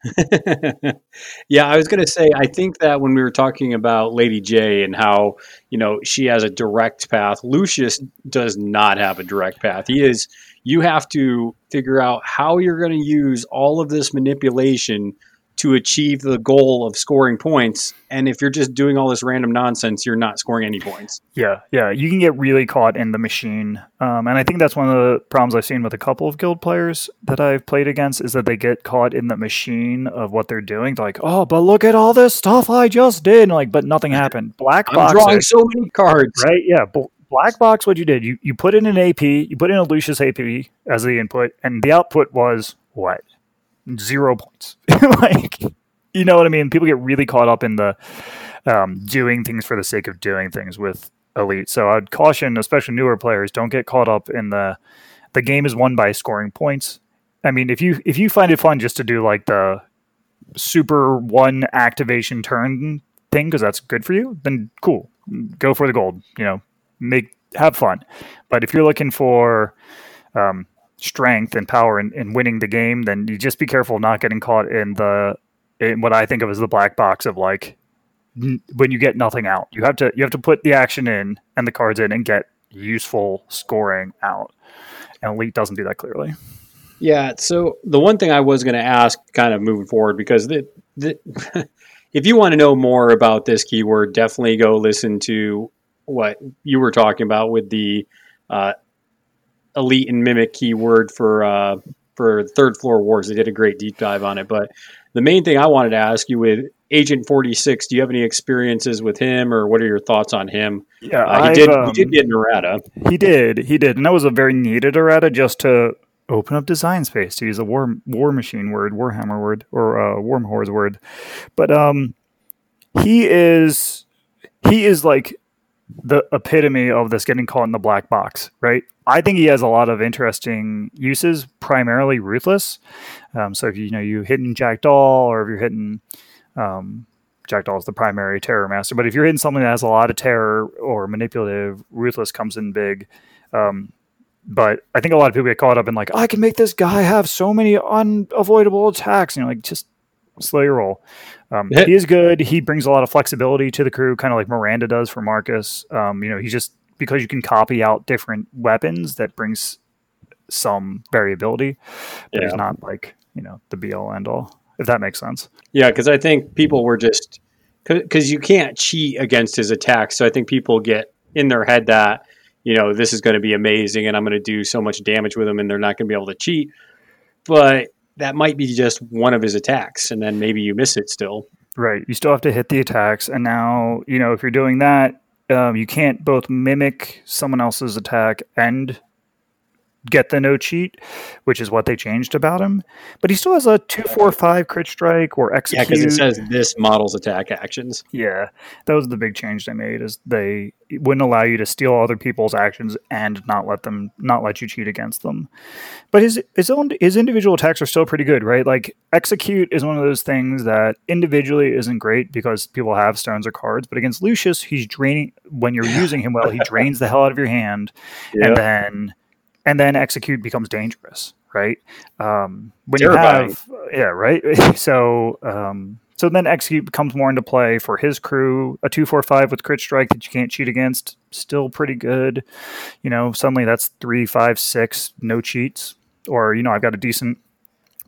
yeah, I was going to say, I think that when we were talking about Lady J and how, you know, she has a direct path, Lucius does not have a direct path. He is, you have to figure out how you're going to use all of this manipulation to achieve the goal of scoring points. And if you're just doing all this random nonsense, you're not scoring any points. Yeah, yeah, you can get really caught in the machine, um, and I think that's one of the problems I've seen with a couple of guild players that I've played against is that they get caught in the machine of what they're doing. They're like, "Oh, but look at all this stuff I just did," and like, but nothing happened. Black I'm box, drawing so many cards. right? Yeah, bl- black box. What you did, you you put in an AP, you put in a Lucius AP as the input, and the output was what zero points. like, you know what I mean? People get really caught up in the um, doing things for the sake of doing things with elite. So I'd caution, especially newer players, don't get caught up in the the game is won by scoring points. I mean, if you if you find it fun just to do like the super one activation turn thing because that's good for you, then cool, go for the gold. You know, make have fun. But if you're looking for um, strength and power in, in winning the game, then you just be careful not getting caught in the in what I think of as the black box of like n- when you get nothing out. You have to you have to put the action in and the cards in and get useful scoring out. And Elite doesn't do that clearly. Yeah. So the one thing I was going to ask, kind of moving forward, because the, the if you want to know more about this keyword, definitely go listen to what you were talking about with the uh, elite and mimic keyword for uh, for third floor wars. They did a great deep dive on it. But the main thing I wanted to ask you with Agent Forty Six, do you have any experiences with him, or what are your thoughts on him? Yeah, Uh, he did. he um, did get an errata. He did, he did, and that was a very needed errata just to open up design space to use a war war machine word, Warhammer word, or uh, Warmahordes word. But um, he is he is like the epitome of this getting caught in the black box, right? I think he has a lot of interesting uses, primarily ruthless. Um, so if you, you know you're hitting Jackdaw, or if you're hitting um, Jackdaw is the primary terror master, but if you're hitting something that has a lot of terror or manipulative, ruthless comes in big. Um, but I think a lot of people get caught up in like, I can make this guy have so many unavoidable attacks. And you're like, just slow your roll. Um, he is good. He brings a lot of flexibility to the crew, kind of like Myranda does for Marcus. Um, you know, he's just because you can copy out different weapons that brings some variability, but Yeah. not like you know the be all end all. If that makes sense. Yeah, because I think people were just because you can't cheat against his attacks. So I think people get in their head that you know this is going to be amazing and I'm going to do so much damage with him, and they're not going to be able to cheat. But that might be just one of his attacks, and then maybe you miss it still. Right. You still have to hit the attacks, and now you know if you're doing that, um, you can't both mimic someone else's attack and get the no cheat, which is what they changed about him. But he still has a two, four, five crit strike or execute. Yeah, because it says this model's attack actions. Yeah, that was the big change they made. Is they wouldn't allow you to steal other people's actions and not let them not let you cheat against them. But his his own his individual attacks are still pretty good, right? Like execute is one of those things that individually isn't great because people have stones or cards, but against Lucius, he's draining when you're using him well. He drains the hell out of your hand, and then and then execute becomes dangerous, right? Um, when Terrifying. you have yeah, right. so um, so then execute comes more into play for his crew. A two four five with crit strike that you can't cheat against, still pretty good. You know, suddenly that's three five six no cheats, or you know I've got a decent.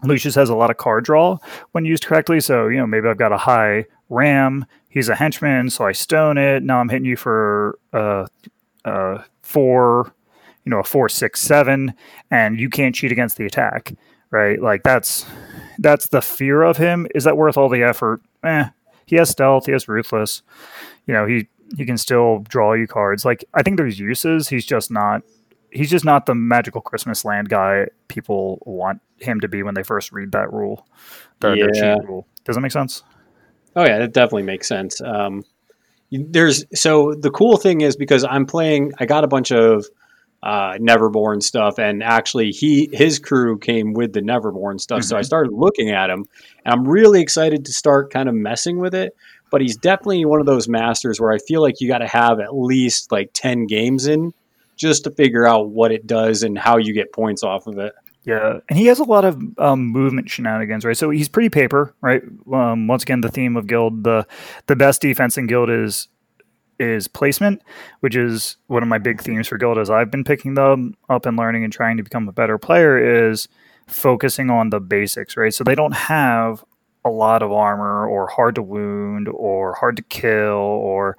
Lucius has a lot of card draw when used correctly, so you know maybe I've got a high ram. He's a henchman, so I stone it. Now I'm hitting you for uh, uh, four you know a four six seven and you can't cheat against the attack right? Like that's that's the fear of him. Is that worth all the effort? Eh he has stealth he has ruthless. You know he he can still draw you cards. Like i think there's uses. He's just not he's just not the magical christmas land guy people want him to be when they first read that rule the, Yeah. rule. Does that make sense? Oh yeah, that definitely makes sense. Um, there's so the cool thing is because I'm playing, I got a bunch of uh, Neverborn stuff, and actually he his crew came with the Neverborn stuff, so I started looking at him, and I'm really excited to start kind of messing with it. But he's definitely one of those masters where I feel like you got to have at least like ten games in just to figure out what it does and how you get points off of it. Yeah, and he has a lot of um, movement shenanigans, right? So he's pretty paper, right? Um, once again, the theme of Guild the the best defense in Guild is is placement, which is one of my big themes for Guild. As I've been picking them up and learning and trying to become a better player, is focusing on the basics, right? So they don't have a lot of armor or hard to wound or hard to kill or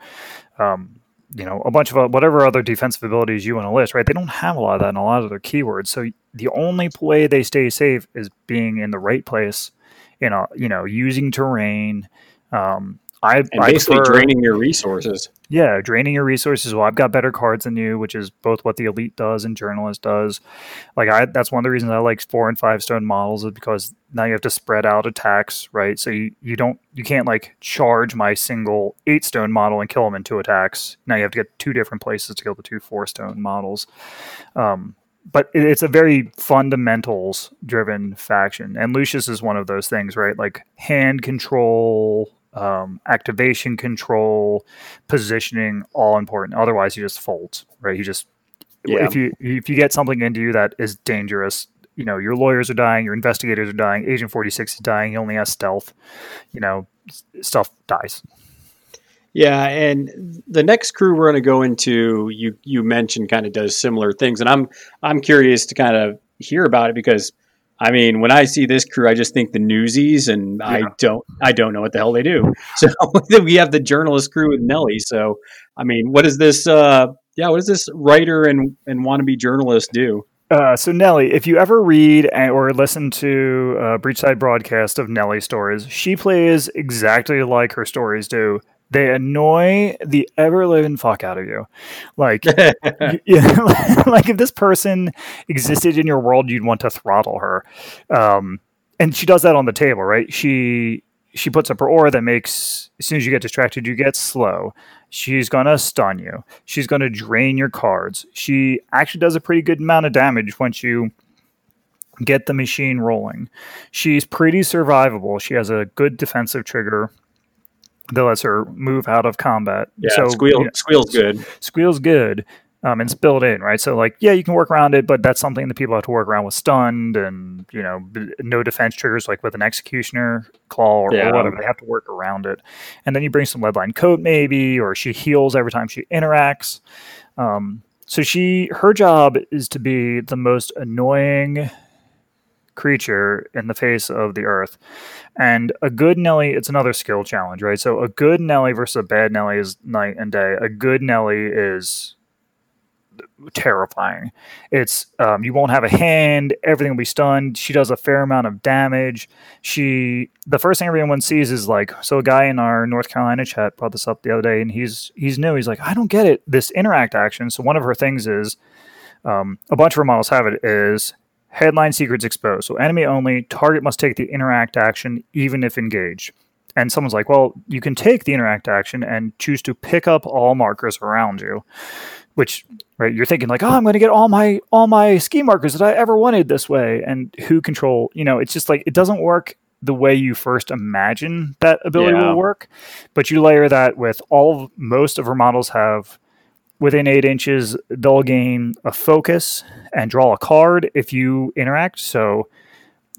um, you know a bunch of uh, whatever other defensive abilities you want to list right they don't have a lot of that in a lot of their keywords so the only way they stay safe is being in the right place you know you know using terrain um, I, And I basically prefer- draining your resources. yeah, draining your resources. Well, I've got better cards than you, which is both what the elite does and journalist does. Like I, that's one of the reasons I like four and five stone models is because now you have to spread out attacks, right? So you, you don't you can't like charge my single eight stone model and kill him in two attacks. Now you have to get two different places to kill the two four stone models. Um, but it- it's a very fundamentals driven faction, and Lucius is one of those things, right? Like hand control, um, activation control, positioning, all important. Otherwise, he just folds, right? He just Yeah. if you if you get something into you that is dangerous, you know your lawyers are dying, your investigators are dying, Agent Forty Six is dying. He only has stealth. You know, stuff dies. Yeah, and the next crew we're going to go into, you you mentioned, kind of does similar things, and I'm I'm curious to kind of hear about it because, I mean, when I see this crew, I just think the Newsies, and I don't I don't know what the hell they do. So we have the journalist crew with Nellie. So I mean, what does this? Uh, yeah, what does this writer and and wannabe journalist do? Uh, so Nellie, if you ever read or listen to a Breachside broadcast of Nellie stories, she plays exactly like her stories do. They annoy the ever living fuck out of you. Like, y- yeah, like if this person existed in your world, you'd want to throttle her. Um, and she does that on the table, right? She she puts up her aura that makes as soon as you get distracted, you get slow. She's gonna stun you. She's gonna drain your cards. She actually does a pretty good amount of damage once you get the machine rolling. She's pretty survivable. She has a good defensive trigger that lets her move out of combat. Yeah, so squeal you know, squeal's good. squeal's good um, and it's built in right so like yeah you can work around it but that's something that people have to work around with stunned and you know b- no defense triggers like with an executioner claw or, Yeah. or whatever they have to work around it and then you bring some lead-lined coat maybe or she heals every time she interacts um, so she her job is to be the most annoying creature in the face of the earth and a good Nellie, it's another skill challenge, right? So a good Nellie versus a bad Nellie is night and day. A good Nellie is terrifying. It's um, you won't have a hand. Everything will be stunned. She does a fair amount of damage. She the first thing everyone sees is like so. A guy in our North Carolina chat brought this up the other day, and he's he's new. He's like, I don't get it. This interact action. So one of her things is um, a bunch of her models have it is headline secrets exposed. So enemy only. Target must take the interact action even if engaged. And someone's like, well, you can take the interact action and choose to pick up all markers around you which right you're thinking like oh i'm going to get all my all my ski markers that i ever wanted this way and who control you know it's just like it doesn't work the way you first imagine that ability Yeah. will work but you layer that with all most of her models have within eight inches they'll gain a focus and draw a card if you interact so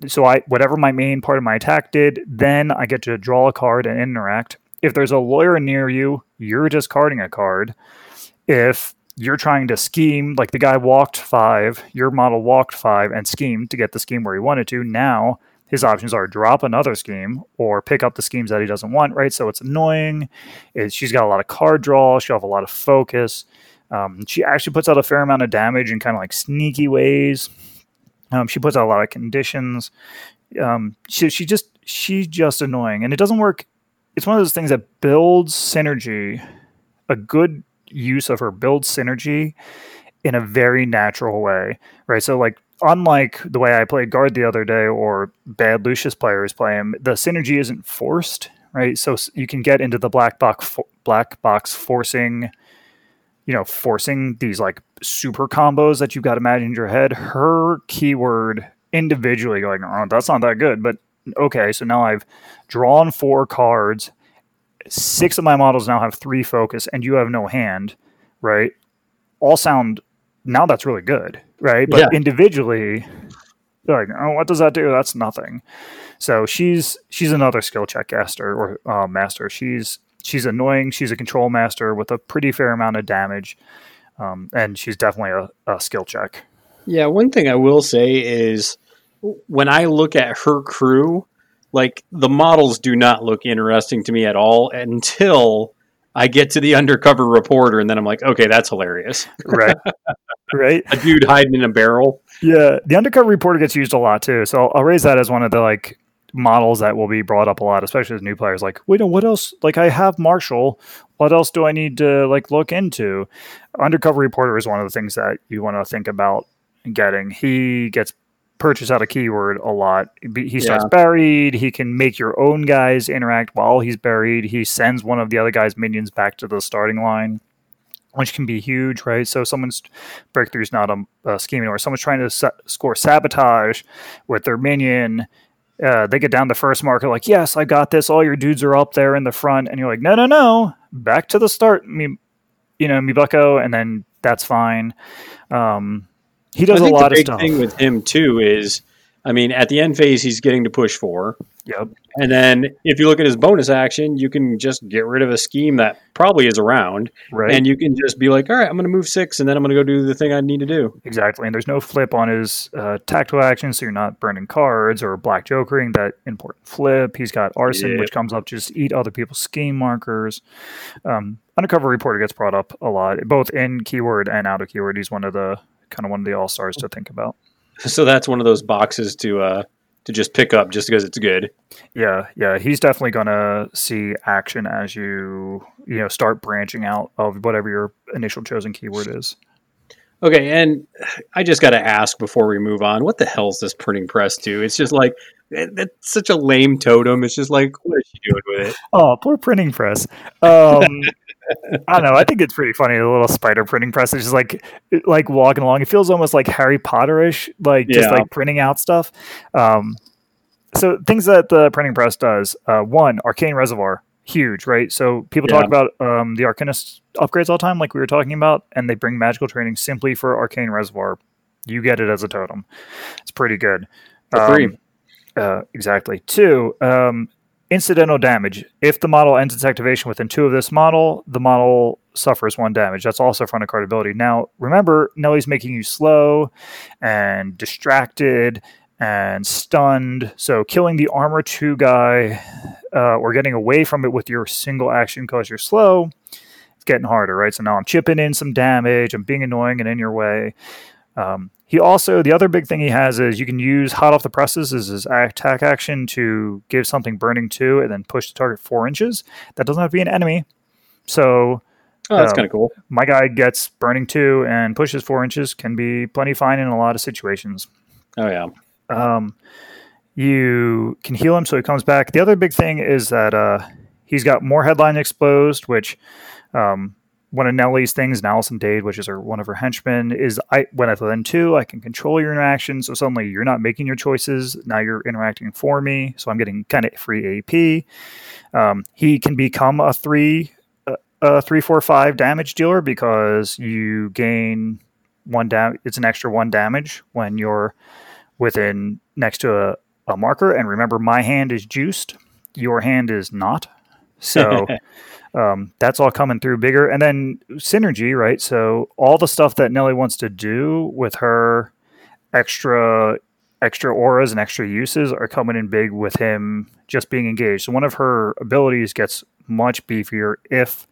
so i whatever my main part of my attack did then i get to draw a card and interact if there's a lawyer near you you're discarding a card if you're trying to scheme, like the guy walked five, your model walked five and schemed to get the scheme where he wanted to. Now his options are drop another scheme or pick up the schemes that he doesn't want, right? So it's annoying. It, she's got a lot of card draw. She'll have a lot of focus. Um, she actually puts out a fair amount of damage in kind of like sneaky ways. Um, she puts out a lot of conditions. Um, she, she just she's just annoying, and it doesn't work. It's one of those things that builds synergy. A good use of her builds synergy in a very natural way, right? So like unlike the way I played guard the other day or bad Lucius players play him, the synergy isn't forced, right? So you can get into the black box fo- black box forcing, you know, forcing these like super combos that you've got imagined in your head. Her keyword individually going, oh, that's not that good, but okay, so now I've drawn four cards. Six of my models now have three focus, and you have no hand, right? All sound now that's really good, right? But Yeah. individually, they're like, oh, what does that do? That's nothing. So she's she's another skill check caster or uh, master. She's she's annoying. She's a control master with a pretty fair amount of damage, um, and she's definitely a, a skill check. Yeah, one thing I will say is when I look at her crew, like the models do not look interesting to me at all until I get to the undercover reporter, and then I'm like, okay, that's hilarious. Right. right. A dude hiding in a barrel. Yeah, the undercover reporter gets used a lot too. So I'll, I'll raise that as one of the like models that will be brought up a lot, especially as new players. Like, wait, no, what else? Like, I have Marshall. What else do I need to like look into? Undercover reporter is one of the things that you want to think about getting. He gets purchased out of keyword a lot. He starts buried. He can make your own guys interact while he's buried. He sends one of the other guy's minions back to the starting line which can be huge, right? So someone's breakthrough is not a, a scheming, or someone's trying to sa- score sabotage with their minion. Uh, they get down the first marker, like, yes, I got this. All your dudes are up there in the front, and you're like, no, no, no, back to the start, me, you know, Mibucko, and then that's fine. Um, he does a lot the of stuff. thing with him too is, I mean, at the end phase, he's getting to push four. Yep. And then if you look at his bonus action, you can just get rid of a scheme that probably is around, Right. and you can just be like, all right, I'm going to move six, and then I'm going to go do the thing I need to do. Exactly, and there's no flip on his uh, tactical action. so you're not burning cards or black jokering that important flip. He's got arson, Yeah. which comes up just eat other people's scheme markers. Um, undercover reporter gets brought up a lot, both in keyword and out of keyword. He's one of the kind of one of the all stars to think about. So that's one of those boxes to uh, to just pick up just because it's good. Yeah, yeah, he's definitely gonna see action as you you know start branching out of whatever your initial chosen keyword is. Okay, and I just got to ask before we move on, what the hell is this printing press do? It's just like it's such a lame totem. It's just like, what is she doing with it? Oh, poor printing press. Um, I don't know. I think it's pretty funny. The little spider printing press is just like like walking along. It feels almost like Harry Potterish, like just Yeah. like printing out stuff. Um, so things that the printing press does. Uh, one, arcane reservoir, huge, right? So people talk about um, the arcanist upgrades all the time, like we were talking about, and they bring magical training simply for arcane reservoir. You get it as a totem. It's pretty good. For free. Uh, exactly. Two, um, incidental damage. If the model ends its activation within two of this model, the model suffers one damage. That's also front of card ability. Now, remember, Nellie's making you slow and distracted and stunned. So, killing the armor two guy uh, or getting away from it with your single action because you're slow, it's getting harder, right? So now I'm chipping in some damage. I'm being annoying and in your way. Um, he also, the other big thing he has is you can use hot off the presses as his attack action to give something burning two and then push the target four inches. That doesn't have to be an enemy. So Oh, that's Um, kind of cool. my guy gets burning two and pushes four inches, can be plenty fine in a lot of situations. Oh yeah. Um, you can heal him so he comes back. The other big thing is that uh, he's got more headline exposed, which um, one of Nellie's things, and Allison Dade, which is her, one of her henchmen, is I when I then two, I can control your interaction. So suddenly you're not making your choices. Now you're interacting for me. So I'm getting kind of free AP. Um, he can become a three, a three, four, five damage dealer because you gain one dam. It's an extra one damage when you're within next to a, a marker. And remember, my hand is juiced. Your hand is not. So um, that's all coming through bigger. And then synergy, right? So all the stuff that Nellie wants to do with her extra extra auras and extra uses are coming in big with him just being engaged. So one of her abilities gets much beefier if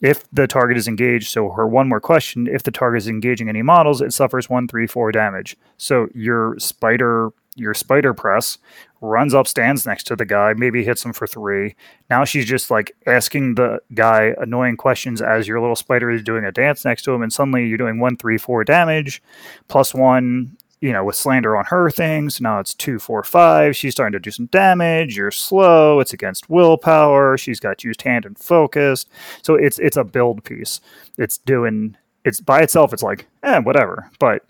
if the target is engaged. So her one more question: if the target is engaging any models, it suffers one, three, four damage. So your spider your spider press runs up, stands next to the guy, maybe hits him for three. Now she's just like asking the guy annoying questions as your little spider is doing a dance next to him, and suddenly you're doing one, three, four damage, plus one you know, with slander on her things, now it's two, four, five. She's starting to do some damage. You're slow. It's against willpower. She's got used hand and focused. So it's it's a build piece. It's doing it's by itself. It's like eh, whatever. But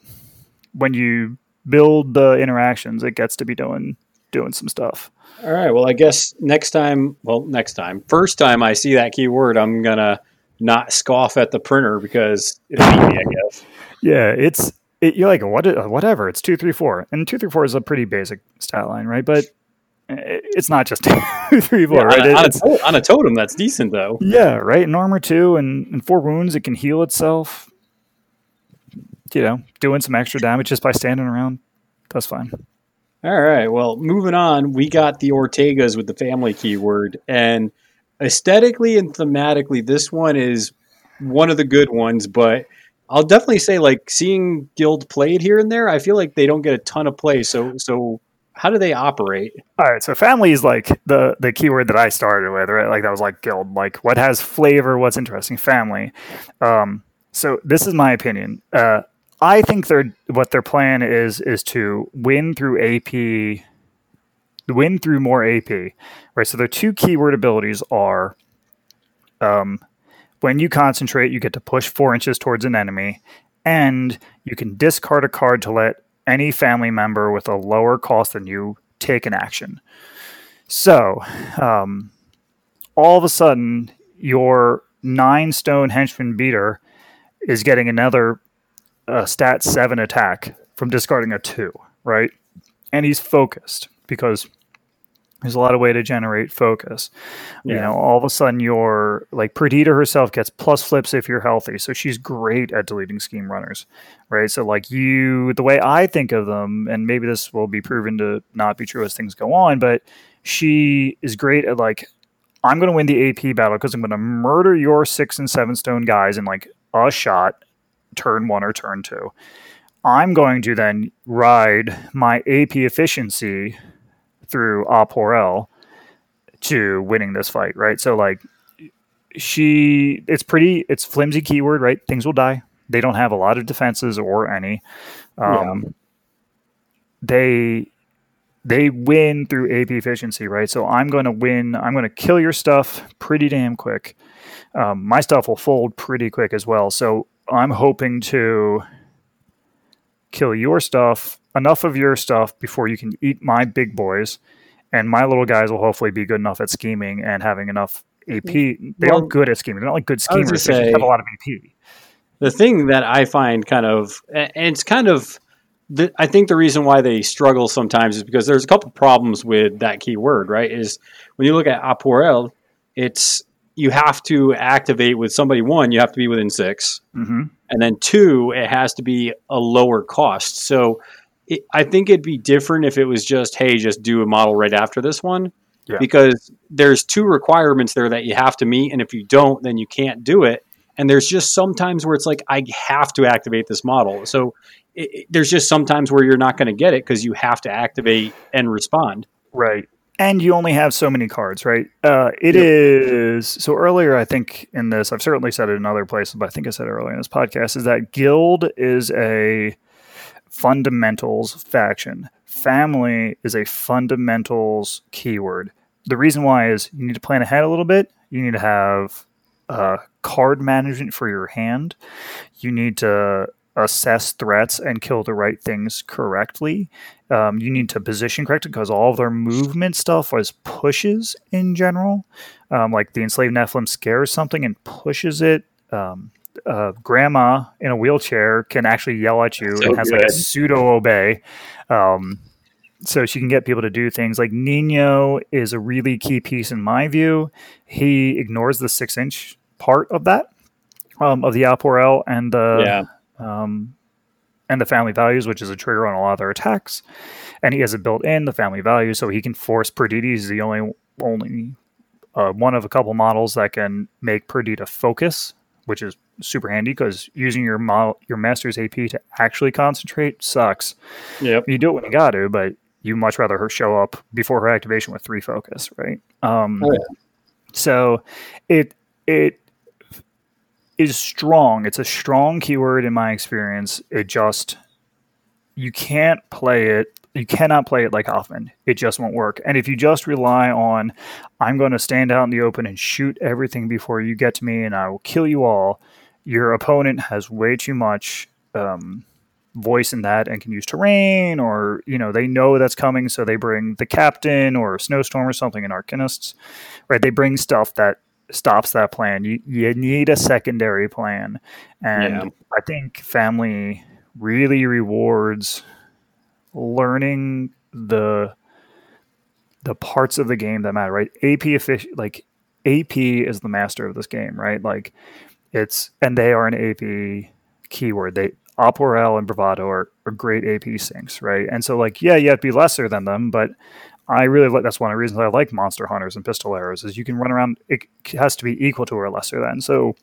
when you build the interactions, it gets to be doing doing some stuff. All right. Well, I guess next time, well, next time, first time I see that keyword, I'm gonna not scoff at the printer because it'll beat me, I guess. Yeah, it's it, you're like what uh, whatever. It's two three four, and two three four is a pretty basic stat line, right? But eh, it's not just two three four, Yeah, right? on, a, on, a it's- on a totem, that's decent though. yeah, right. In armor two and, and four wounds, it can heal itself. You know, doing some extra damage just by standing around. That's fine. All right. Well, moving on, we got the Ortegas with the family keyword, and aesthetically and thematically, this one is one of the good ones. But I'll definitely say, like seeing Guild played here and there, I feel like they don't get a ton of play. So, so how do they operate? All right, so family is like the the keyword that I started with, right? Like that was like guild, like what has flavor, what's interesting, family. Um, so this is my opinion. Uh, I think their what their plan is is to win through AP, win through more AP, right? So their two keyword abilities are, um, when you concentrate, you get to push four inches towards an enemy, and you can discard a card to let any family member with a lower cost than you take an action. So, um, all of a sudden, your nine stone henchman beater is getting another uh, stat seven attack from discarding a two, right? And he's focused because there's a lot of way to generate focus. You know, all of a sudden, your like Perdita herself gets plus flips if you're healthy, so she's great at deleting scheme runners, right? So like you, the way I think of them, and maybe this will be proven to not be true as things go on, but she is great at like I'm going to win the AP battle because I'm going to murder your six and seven stone guys in like a shot, turn one or turn two. I'm going to then ride my AP efficiency through Aporel to winning this fight, right? So like she it's pretty it's flimsy keyword, right? Things will die. They don't have a lot of defenses or any. Um they they win through AP efficiency, right? So I'm going to win. I'm going to kill your stuff pretty damn quick. Um, my stuff will fold pretty quick as well. So I'm hoping to kill your stuff, enough of your stuff before you can eat my big boys, and my little guys will hopefully be good enough at scheming and having enough AP. Mm-hmm. They Well, are good at scheming. They're not like good schemers. gonna They just have a lot of AP. the thing that I find kind of, and it's kind of, the, I think the reason why they struggle sometimes is because there's a couple problems with that keyword, right? Is when you look at Aporel, it's you have to activate with somebody. One, you have to be within six, hmm and then two, it has to be a lower cost. So it, I think it'd be different if it was just, hey, just do a model right after this one. Yeah. Because there's two requirements there that you have to meet, and if you don't, then you can't do it. And there's just sometimes where it's like I have to activate this model. So it, it- there's just sometimes where you're not going to get it because you have to activate and respond. Right. And you only have so many cards, right? Uh, it is so earlier. I think in this, I've certainly said it in other places, but I think I said it earlier in this podcast is that guild is a fundamentals faction. Family is a fundamentals keyword. The reason why is you need to plan ahead a little bit. You need to have uh, card management for your hand. You need to assess threats and kill the right things correctly. Um, you need to position correctly because all of their movement stuff was pushes in general. Um, like the enslaved Nephilim scares something and pushes it. Um, uh, grandma in a wheelchair can actually yell at you So and has like a pseudo obey. Um, so she can get people to do things like Nino is a really key piece in my view. He ignores the six inch part of that um, of the Alporel and the yeah. And the family values, which is a trigger on a lot of their attacks. And he has it built in the family values, so he can force Perdita. He's the only only uh, one of a couple models that can make Perdita focus, which is super handy because using your model, your master's AP to actually concentrate sucks. Yep. You do it when you got to, but you much rather her show up before her activation with three focus, right? Um, Oh, So it it is strong. It's a strong keyword in my experience. It just you can't play it. You cannot play it like Hoffman. It just won't work. And if you just rely on, I'm going to stand out in the open and shoot everything before you get to me, and I will kill you all. Your opponent has way too much um, voice in that and can use terrain, or you know they know that's coming, so they bring the captain or snowstorm or something in Arcanists, right? They bring stuff that stops that plan. You you need a secondary plan, and Yeah. I think family really rewards learning the the parts of the game that matter, right? AP effic- like AP is the master of this game, right? Like it's and they are an AP keyword. They Oporel and Bravado are, are great AP syncs, right? And so like yeah, you have to be lesser than them, but I really like that's one of the reasons I like Monster Hunters and Pistoleros is you can run around. It has to be equal to or lesser than. So,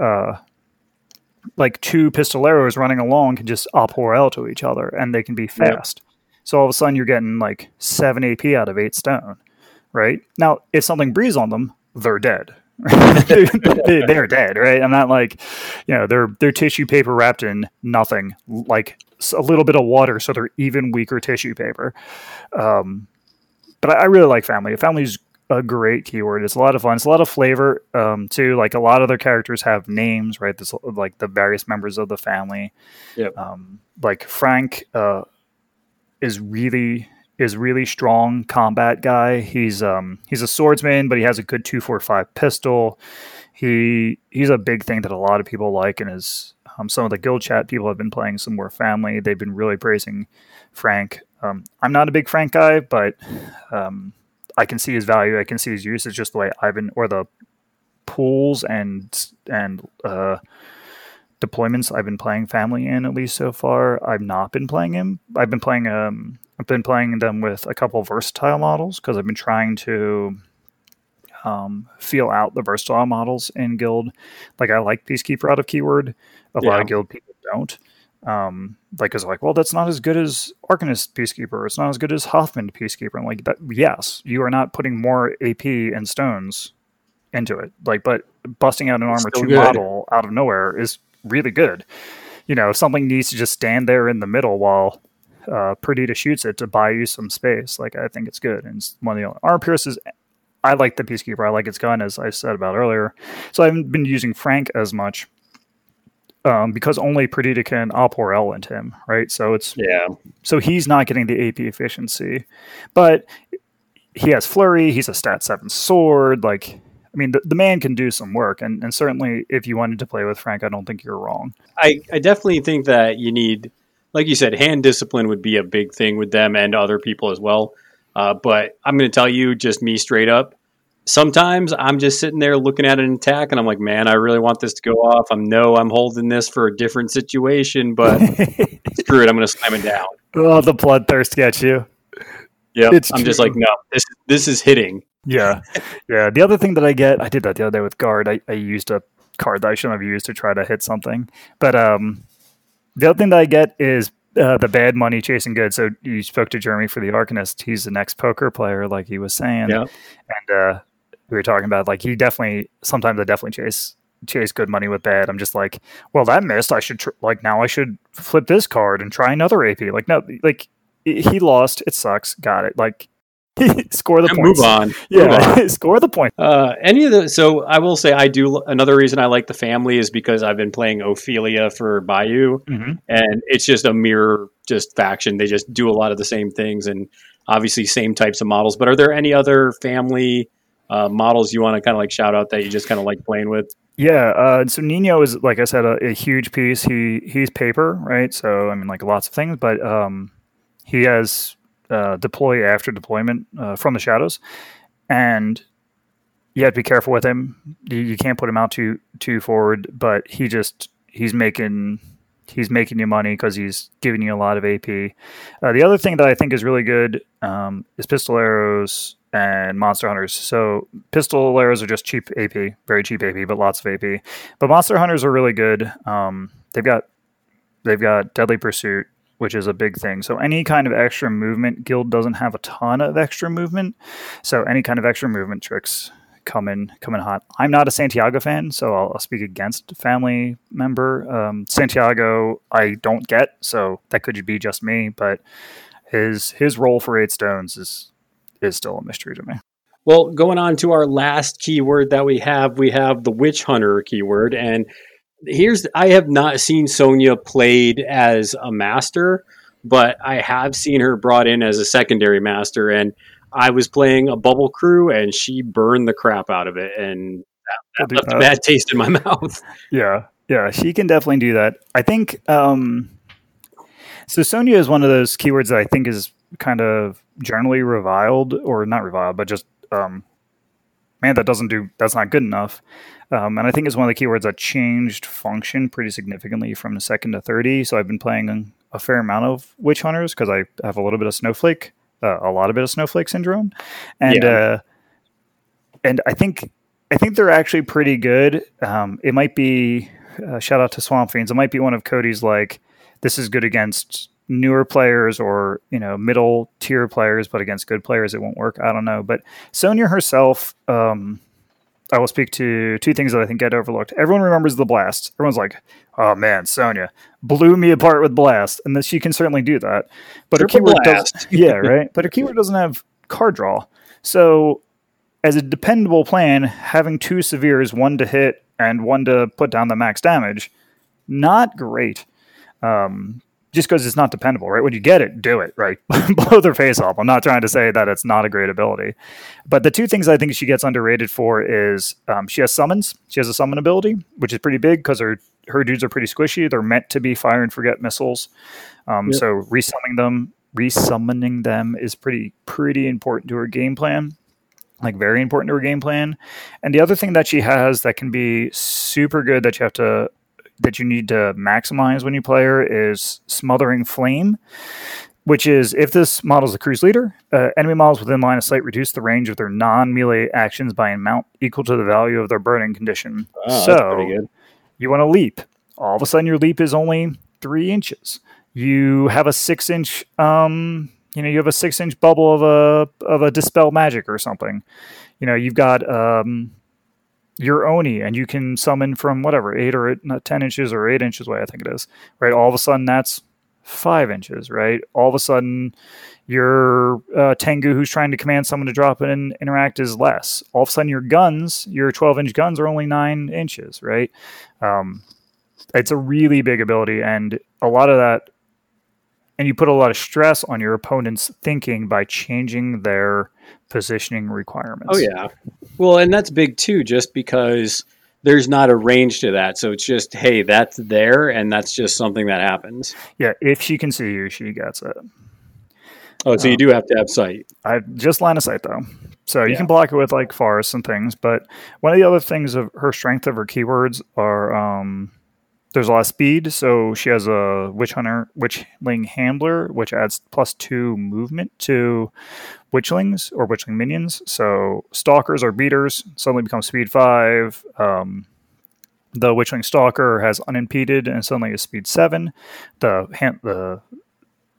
uh, like two Pistoleros running along can just Oporel to each other, and they can be fast. So all of a sudden you're getting like seven AP out of eight stone, right? Now if something breathes on them, they're dead. They- they're dead, right? I'm not like, you know, they're they're tissue paper wrapped in nothing, like a little bit of water, so they're even weaker tissue paper. Um, but I, I really like family. Family's a great keyword. It's a lot of fun. It's a lot of flavor um, too. Like a lot of their characters have names, right? This like the various members of the family. Yep. Um, like Frank uh, is really is really strong combat guy. He's um he's a swordsman, but he has a good two four five pistol. He he's a big thing that a lot of people like, and is um, some of the guild chat people have been playing some more family. They've been really praising Frank. Um, I'm not a big Frank guy, but um, I can see his value. I can see his use. It's just the way I've been, or the pools and and uh, deployments I've been playing family in at least so far. I've not been playing him. I've been playing um I've been playing them with a couple versatile models because I've been trying to um, feel out the versatile models in guild. Like I like Peacekeeper out of keyword. A lot of guild people don't. Um, like it's like, well, that's not as good as Arcanist Peacekeeper. It's not as good as Hoffman Peacekeeper. I'm like, that, yes, you are not putting more AP and stones into it. Like, but busting out an armor Still two good. model out of nowhere is really good. You know, if something needs to just stand there in the middle while uh, Perdita shoots it to buy you some space, like I think it's good. And it's one of the only armor pierces. I like the Peacekeeper. I like its gun, as I said about earlier. So I haven't been using Frank as much um, because only Perdita can Alpor L into him, right? So it's Yeah. so he's not getting the AP efficiency, but he has flurry. He's a stat seven sword. Like, I mean, the, the man can do some work, and, and certainly if you wanted to play with Frank, I don't think you're wrong. I, I definitely think that you need, like you said, hand discipline would be a big thing with them and other people as well. Uh, but I'm going to tell you, just me straight up. Sometimes I'm just sitting there looking at an attack, and I'm like, "Man, I really want this to go off. I'm no, I'm holding this for a different situation, but screw it, I'm going to slam it down." oh, the bloodthirst gets you. Yeah, It's I'm just like, "No, this this is hitting." Yeah, yeah. The other thing that I get, I did that the other day with guard. I, I used a card that I shouldn't have used to try to hit something. But um, the other thing that I get is uh, the bad money chasing good. So you spoke to Jeremy for the Arcanist. He's the next poker player, like he was saying. Yeah. And uh, we were talking about like he definitely sometimes I definitely chase chase good money with bad. I'm just like, well, that missed. I should tr- like now I should flip this card and try another AP. Like no, like he lost. It sucks. Got it. Like score the And points. move on. Move on. Yeah, score the point. Uh, any of the so I will say I do another reason I like the family is because I've been playing Ophelia for Bayou Mm-hmm. and it's just a mirror just faction. They just do a lot of the same things and obviously same types of models. But are there any other family uh, models you want to kind of like shout out that you just kind of like playing with? Yeah, uh, so Nino is like I said, a, a huge piece. He he's paper, right? So I mean, like lots of things, but um, he has uh, deploy after deployment uh, from the shadows, and you have to be careful with him. You, you can't put him out too too forward, but he just he's making he's making you money because he's giving you a lot of AP. Uh, the other thing that I think is really good um, is pistoleros and monster hunters. So pistoleros are just cheap AP, very cheap AP, but lots of AP. But monster hunters are really good. Um, they've got they've got deadly pursuit, which is a big thing. So any kind of extra movement, guild doesn't have a ton of extra movement. So any kind of extra movement tricks come coming coming hot. I'm not a Santiago fan, so I'll, I'll speak against family member um, Santiago. I don't get, so that could be just me. But his his role for eight stones is is still a mystery to me. Well, going on to our last keyword that we have, we have the witch hunter keyword, and here's I have not seen Sonnia played as a master, but I have seen her brought in as a secondary master, and I was playing a bubble crew, and she burned the crap out of it, and that, that left a bad taste in my mouth. Yeah, yeah, she can definitely do that. I think. um So Sonnia is one of those keywords that I think is kind of generally reviled, or not reviled, but just um, man, that doesn't do. That's not good enough. Um, and I think it's one of the keywords that changed function pretty significantly from the second to 30. So I've been playing a fair amount of witch hunters because I have a little bit of snowflake, uh, a lot of bit of snowflake syndrome, and Yeah. uh, and I think I think they're actually pretty good. Um, it might be uh, shout out to Swamp Fiends. It might be one of Cody's like this is good against newer players or you know middle tier players, but against good players it won't work. I don't know, but Sonnia herself. Um, I will speak to two things that I think get overlooked. Everyone remembers the blast. Everyone's like, "Oh man, Sonnia blew me apart with blast," and she can certainly do that. But her Triple keyword does, blast. yeah, right. But her keyword doesn't have card draw. So, as a dependable plan, having two severes, one to hit and one to put down the max damage, not great. Um, just because it's not dependable, right? When you get it, do it, right? Blow their face off. I'm not trying to say that it's not a great ability. But the two things I think she gets underrated for is um, she has summons. She has a summon ability, which is pretty big because her her dudes are pretty squishy. They're meant to be fire and forget missiles. Um, Yep. So resummoning them, resummoning them is pretty pretty important to her game plan. Like very important to her game plan. And the other thing that she has that can be super good that you have to that you need to maximize when you play her is smothering flame which is if this model is a cruise leader, uh, enemy models within line of sight reduce the range of their non melee actions by an amount equal to the value of their burning condition. Oh, so you want to leap. All of a sudden, your leap is only three inches. You have a six inch, um, you know, you have a six inch bubble of a of a dispel magic or something. You know, you've got um, your Oni, and you can summon from whatever eight or eight, not ten inches or eight inches away. I think it is right. All of a sudden, that's five inches, right? All of a sudden, your uh, Tengu who's trying to command someone to drop in and interact is less. All of a sudden, your guns, your 12 inch guns, are only nine inches, right? Um, it's a really big ability, and a lot of that, and you put a lot of stress on your opponent's thinking by changing their positioning requirements. Oh yeah. Well, and that's big too, just because there's not a range to that. So it's just, hey, that's there, and that's just something that happens. yeah. If she can see you, she gets it. Oh, so you do have to have sight. I just line of sight though. So you Yeah. can block it with like forests and things, but one of the other things of her strength of her keywords are um there's a lot of speed, so she has a witch hunter witchling handler, which adds plus two movement to witchlings or witchling minions. So stalkers or beaters suddenly become speed five. Um the witchling stalker has unimpeded and suddenly is speed seven. The hand the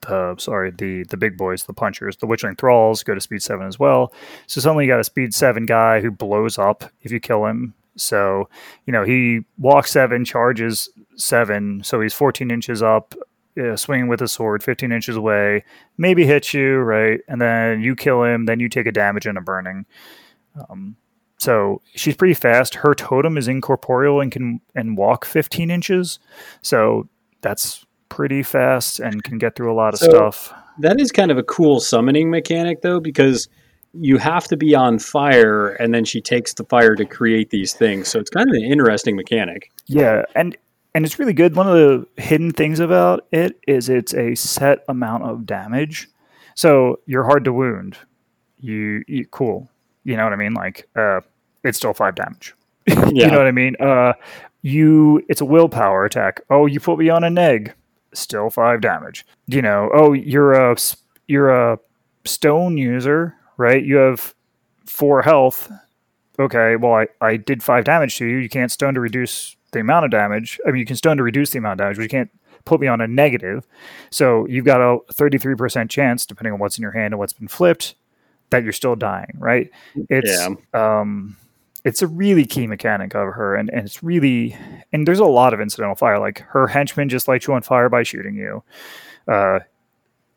the sorry the the big boys the punchers the witchling thralls go to speed seven as well so suddenly you got a speed seven guy who blows up if you kill him so you know he walks seven charges seven. So he's 14 inches up uh, swinging with a sword 15 inches away maybe hits you right? And then you kill him then you take a damage and a burning. Um, so she's pretty fast. Her totem is incorporeal and can and walk 15 inches. So that's pretty fast and can get through a lot of So- stuff. That is kind of a cool summoning mechanic, though, because you have to be on fire, and then she takes the fire to create these things. So it's kind of an interesting mechanic. Yeah, and and it's really good. One of the hidden things about it is it's a set amount of damage. So you're hard to wound. You, you cool. You know what I mean? Like uh it's still 5 damage. You know what I mean? Uh you it's a willpower attack. Oh, you put me on a neg. Still 5 damage. You know, oh, you're a you're a stone user, right? You have 4 health. Okay, well I I did 5 damage to you. You can't stone to reduce the amount of damage. I mean, you can stone to reduce the amount of damage, but you can't put me on a negative. So you've got a 33% chance, depending on what's in your hand and what's been flipped, that you're still dying, right? It's um, it's a really key mechanic of her, and, and it's really and there's a lot of incidental fire. Like her henchmen just light you on fire by shooting you. Uh,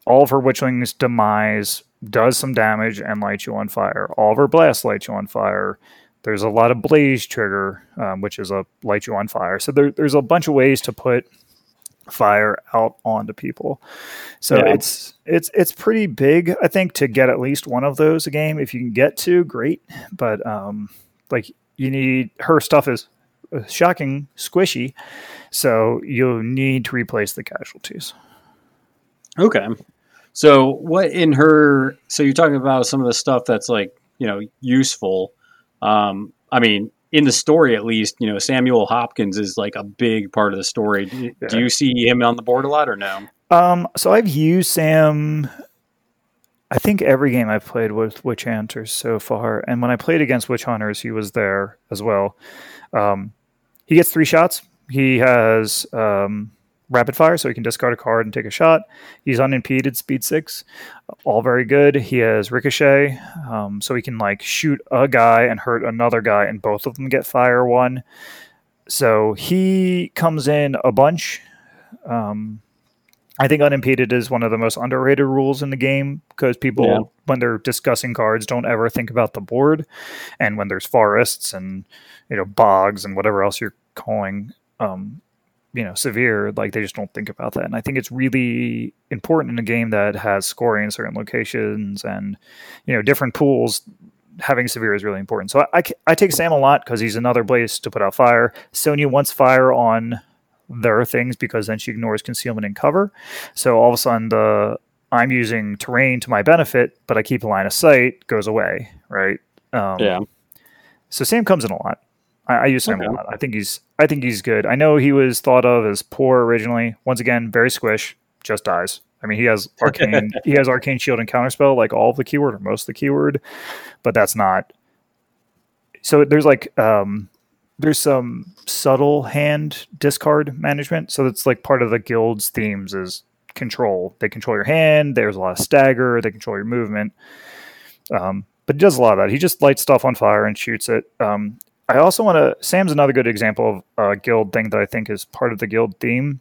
all of her witchlings demise does some damage and lights you on fire. All of her blasts light you on fire. There's a lot of blaze trigger, um, which is a light you on fire. So there, there's a bunch of ways to put fire out onto people. So Yeah. it's it's it's pretty big, I think, to get at least one of those a game. If you can get two, great. But um, like you need her stuff is uh, shocking squishy, so you'll need to replace the casualties. Okay. So what in her? So you're talking about some of the stuff that's like you know useful. Um, I mean, in the story at least, you know, Samuel Hopkins is like a big part of the story. Do, do you see him on the board a lot or no? Um, so I've used Sam. I think every game I've played with Witch Hunters so far, and when I played against Witch Hunters, he was there as well. Um, he gets three shots. He has um, rapid fire, so he can discard a card and take a shot. He's unimpeded, speed six, all very good. He has ricochet, um, so he can like shoot a guy and hurt another guy, and both of them get fire one. So he comes in a bunch. Um, I think unimpeded is one of the most underrated rules in the game because people, Yeah. when they're discussing cards, don't ever think about the board. And when there's forests and you know bogs and whatever else you're calling, um, you know, severe, like they just don't think about that. And I think it's really important in a game that has scoring in certain locations and you know different pools. Having severe is really important. So I, I, I take Sam a lot because he's another place to put out fire. Sonnia wants fire on their things because then she ignores concealment and cover. So all of a sudden, the I'm using terrain to my benefit, but I keep a line of sight goes away, right? Um, Yeah. So Sam comes in a lot. I, I use Sam Okay. a lot. I think he's I think he's good. I know he was thought of as poor originally. Once again, very squish, just dies. I mean, he has arcane. he has arcane shield and counterspell, like all of the keyword or most of the keyword, but that's not. So there's like um, there's some subtle hand discard management. So that's like part of the guild's themes is control. They control your hand. There's a lot of stagger. They control your movement. Um, but he does a lot of that. He just lights stuff on fire and shoots it. Um, I also want to. Sam's another good example of a guild thing that I think is part of the guild theme.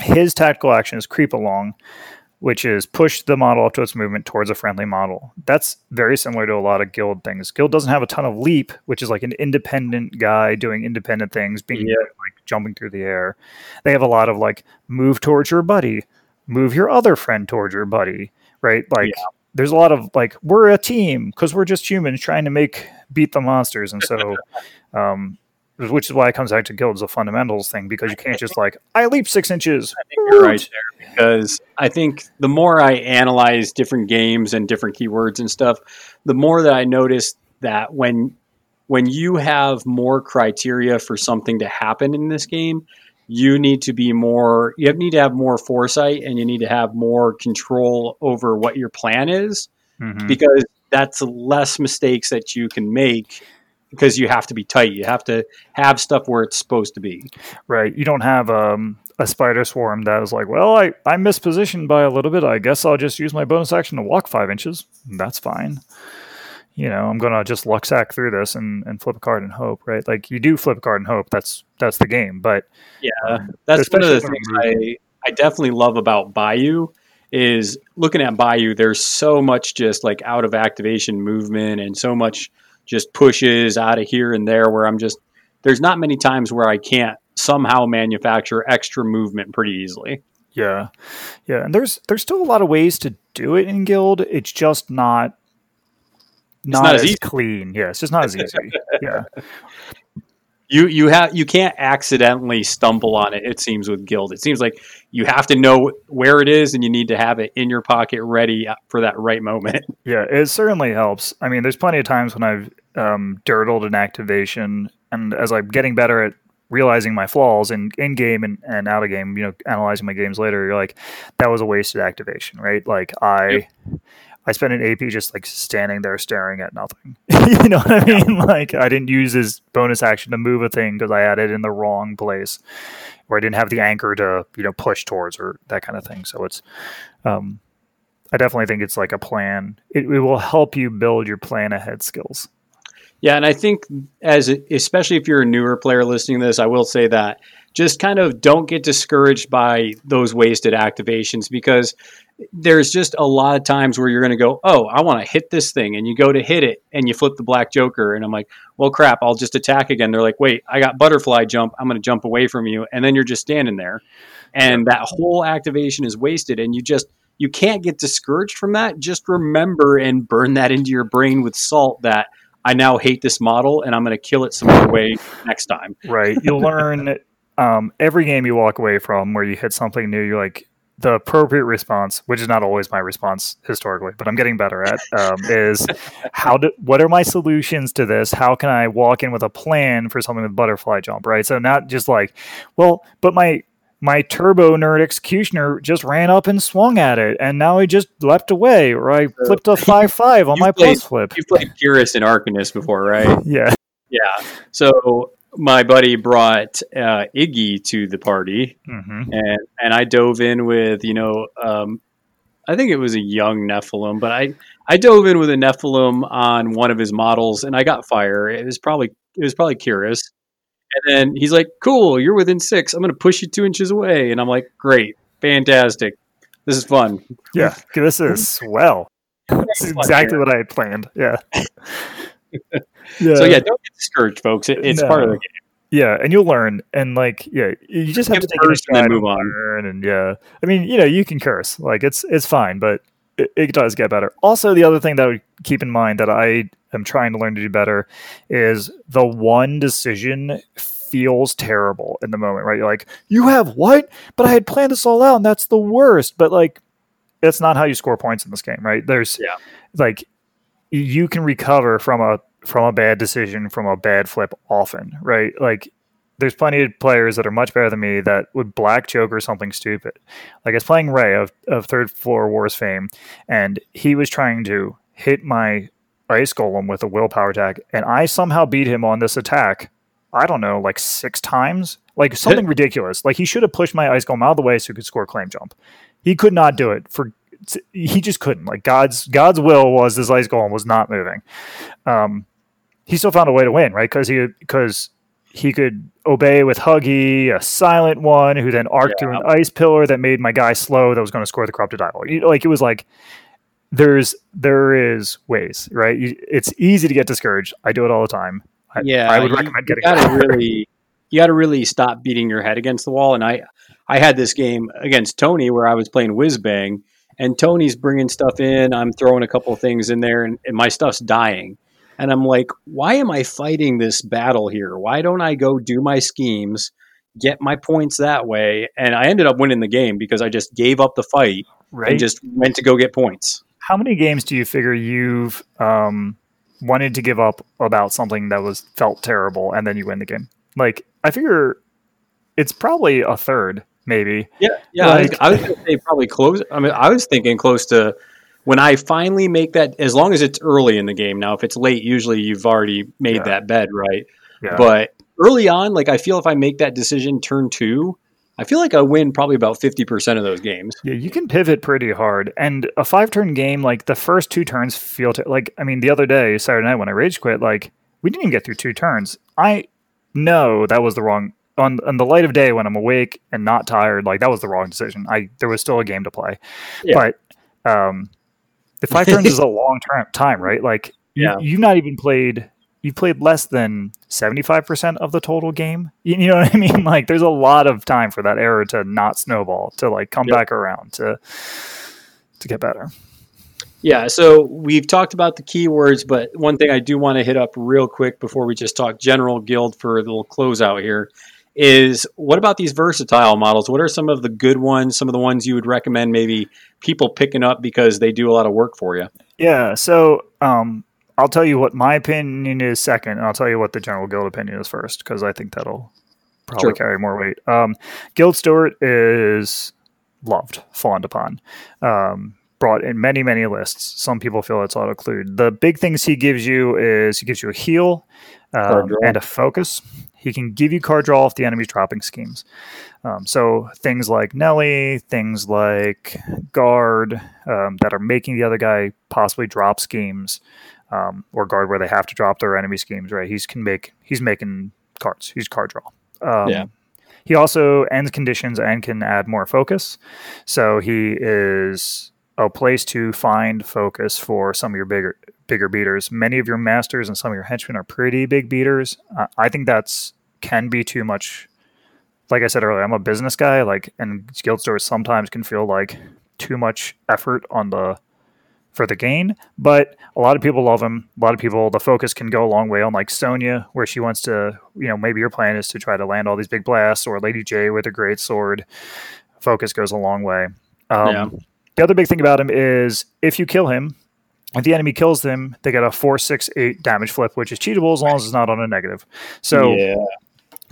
His tactical action is creep along, which is push the model up to its movement towards a friendly model. That's very similar to a lot of guild things. Guild doesn't have a ton of leap, which is like an independent guy doing independent things, being Yeah. like jumping through the air. They have a lot of like move towards your buddy, move your other friend towards your buddy, right? Like there's a lot of like we're a team because we're just humans trying to make beat the monsters, and so. um which is why it comes back to guild as a fundamentals thing because you can't just like I leap six inches. You're right there because I think the more I analyze different games and different keywords and stuff, the more that I notice that when when you have more criteria for something to happen in this game, you need to be more you need to have more foresight and you need to have more control over what your plan is Mhm. because that's less mistakes that you can make because you have to be tight. You have to have stuff where it's supposed to be. Right. You don't have um, a spider swarm that is like, well, I, I mispositioned by a little bit. I guess I'll just use my bonus action to walk five inches. That's fine. You know, I'm gonna just luck sack through this and, and flip a card and hope, right? Like you do flip a card and hope. That's that's the game. But Yeah, that's one of the things I, I definitely love about Bayou is looking at Bayou. There's so much just like out of activation movement and so much just pushes out of here and there where I'm just there's not many times where I can't somehow manufacture extra movement pretty easily. yeah, yeah, and there's there's still a lot of ways to do it in guild. It's just not not, not as as, easy. clean. Yeah, it's just not as easy. yeah. You you have you can't accidentally stumble on it. It seems with Guild, it seems like you have to know where it is and you need to have it in your pocket ready for that right moment. Yeah, it certainly helps. I mean, there's plenty of times when I've um, dirtled an activation, and as I'm getting better at realizing my flaws in, in game and, and out of game, you know, analyzing my games later, you're like, that was a wasted activation, right? Like I I spent an AP just like standing there staring at nothing. you know what I mean? Like I didn't use his bonus action to move a thing because I had it in the wrong place, or I didn't have the anchor to you know push towards or that kind of thing. So it's, um, I definitely think it's like a plan. It, it will help you build your plan ahead skills. Yeah, and I think as especially if you're a newer player listening to this, I will say that just kind of don't get discouraged by those wasted activations because there's just a lot of times where you're going to go, "Oh, I want to hit this thing." And you go to hit it and you flip the black joker and I'm like, "Well, crap, I'll just attack again." They're like, "Wait, I got butterfly jump. I'm going to jump away from you." And then you're just standing there. And that whole activation is wasted and you just you can't get discouraged from that. Just remember and burn that into your brain with salt that I now hate this model and I'm going to kill it some other way next time. Right. You'll learn um, every game you walk away from where you hit something new, you're like, the appropriate response, which is not always my response historically, but I'm getting better at, um, is how do what are my solutions to this? How can I walk in with a plan for something with butterfly jump, right? So not just like, well, but my my turbo nerd executioner just ran up and swung at it, and now he just leapt away, or I flipped a five five on my played- plus flip. You've played Purist and Arcanist before, right? Yeah, Yeah. So my buddy brought uh, Iggy to the party, hmm and and I dove in with you know um, I think it was a young Nephilim, but I I dove in with a Nephilim on one of his models, and I got fire. It was probably it was probably Curious, and then he's like, "Cool, you're within six. I'm going to push you two inches away," and I'm like, "Great, fantastic, this is fun." yeah. This is swell. This is exactly what I had planned. Yeah. yeah. So yeah, don't get discouraged, folks. It, it's No. part of the game. Yeah, and you'll learn, and like, yeah, you just have Give to take it and then move on. learn, and yeah, I mean, you know, you can curse, like it's it's fine, but it, it does get better. Also, the other thing that I would keep in mind that I am trying to learn to do better is the one decision feels terrible in the moment, right? You're like, you have what? But I had planned this all out, and that's the worst. But like, that's not how you score points in this game, right? There's Yeah. like you can recover from a from a bad decision from a bad flip often, right? Like there's plenty of players that are much better than me that would black joke or something stupid. Like I was playing Ray of, of Third Floor Wars fame, and he was trying to hit my ice golem with a willpower attack, and I somehow beat him on this attack. I don't know, like six times, like something ridiculous. Like he should have pushed my ice golem out of the way so he could score claim jump. He could not do it for. He just couldn't. Like God's God's will was this ice golem was not moving. Um, he still found a way to win, right? Because he because he could obey with Huggy, a silent one, who then arced through an ice pillar that made my guy slow. That was going to score the corrupted idol. You like it was like there's there is ways, right? You, it's easy to get discouraged. I do it all the time. I, yeah, I would you- recommend you getting gotta better. really you got to really stop beating your head against the wall. And I I had this game against Tony where I was playing whiz bang, and Tony's bringing stuff in. I'm throwing a couple of things in there, and, and my stuff's dying. And I'm like, why am I fighting this battle here? Why don't I go do my schemes, get my points that way? And I ended up winning the game because I just gave up the fight right? and just went to go get points. How many games do you figure you've um, wanted to give up about something that was felt terrible, and then you win the game? Like I figure it's probably a third, maybe. Yeah, yeah. I was, I was to say probably close. I mean, I was thinking close to when I finally make that. As long as it's early in the game. Now, if it's late, usually you've already made Yeah. that bed, right? Yeah. But early on, like I feel if I make that decision turn two, I feel like I win probably about fifty percent of those games. Yeah, you can pivot pretty hard. And a five turn game, like the first two turns feel t- like, I mean, the other day, Saturday night when I rage quit, like we didn't even get through two turns. I know that was the wrong, on, on the light of day when I'm awake and not tired, like that was the wrong decision. I, there was still a game to play. Yeah. But, um, the five turns is a long term time, right? Like, you, Yeah. you've not even played, you've played less than 75% of the total game. You, you know what I mean? Like, there's a lot of time for that error to not snowball, to like come Yep. back around, to, to get better. Yeah, so we've talked about the keywords, but one thing I do want to hit up real quick before we just talk general guild for a little closeout here is what about these versatile models? What are some of the good ones, some of the ones you would recommend maybe people picking up because they do a lot of work for you? Yeah. So, um, I'll tell you what my opinion is second, and I'll tell you what the general guild opinion is first, because I think that'll probably Sure. carry more weight. Um, guild Steward is loved, fawned upon, um, brought in many, many lists. Some people feel it's auto clued. The big things he gives you is he gives you a heal um, and a focus. He can give you card draw if the enemy's dropping schemes. Um, so things like Nellie, things like guard um, that are making the other guy possibly drop schemes. um, or guard where they have to drop their enemy schemes. Right, he's can make he's making cards. He's card draw. Um, Yeah. He also ends conditions and can add more focus. So he is a place to find focus for some of your bigger bigger beaters. Many of your masters and some of your henchmen are pretty big beaters. Uh, I think that's can be too much. Like I said earlier, I'm a business guy. Like, and guild stores sometimes can feel like too much effort on the for the gain. But a lot of people love him. A lot of people, the focus can go a long way on like Sonnia, where she wants to, you know, maybe your plan is to try to land all these big blasts, or Lady J with a great sword. Focus goes a long way. Um, Yeah. The other big thing about him is if you kill him, if the enemy kills them, they get a four, six, eight damage flip, which is cheatable as long as it's not on a negative. So, yeah,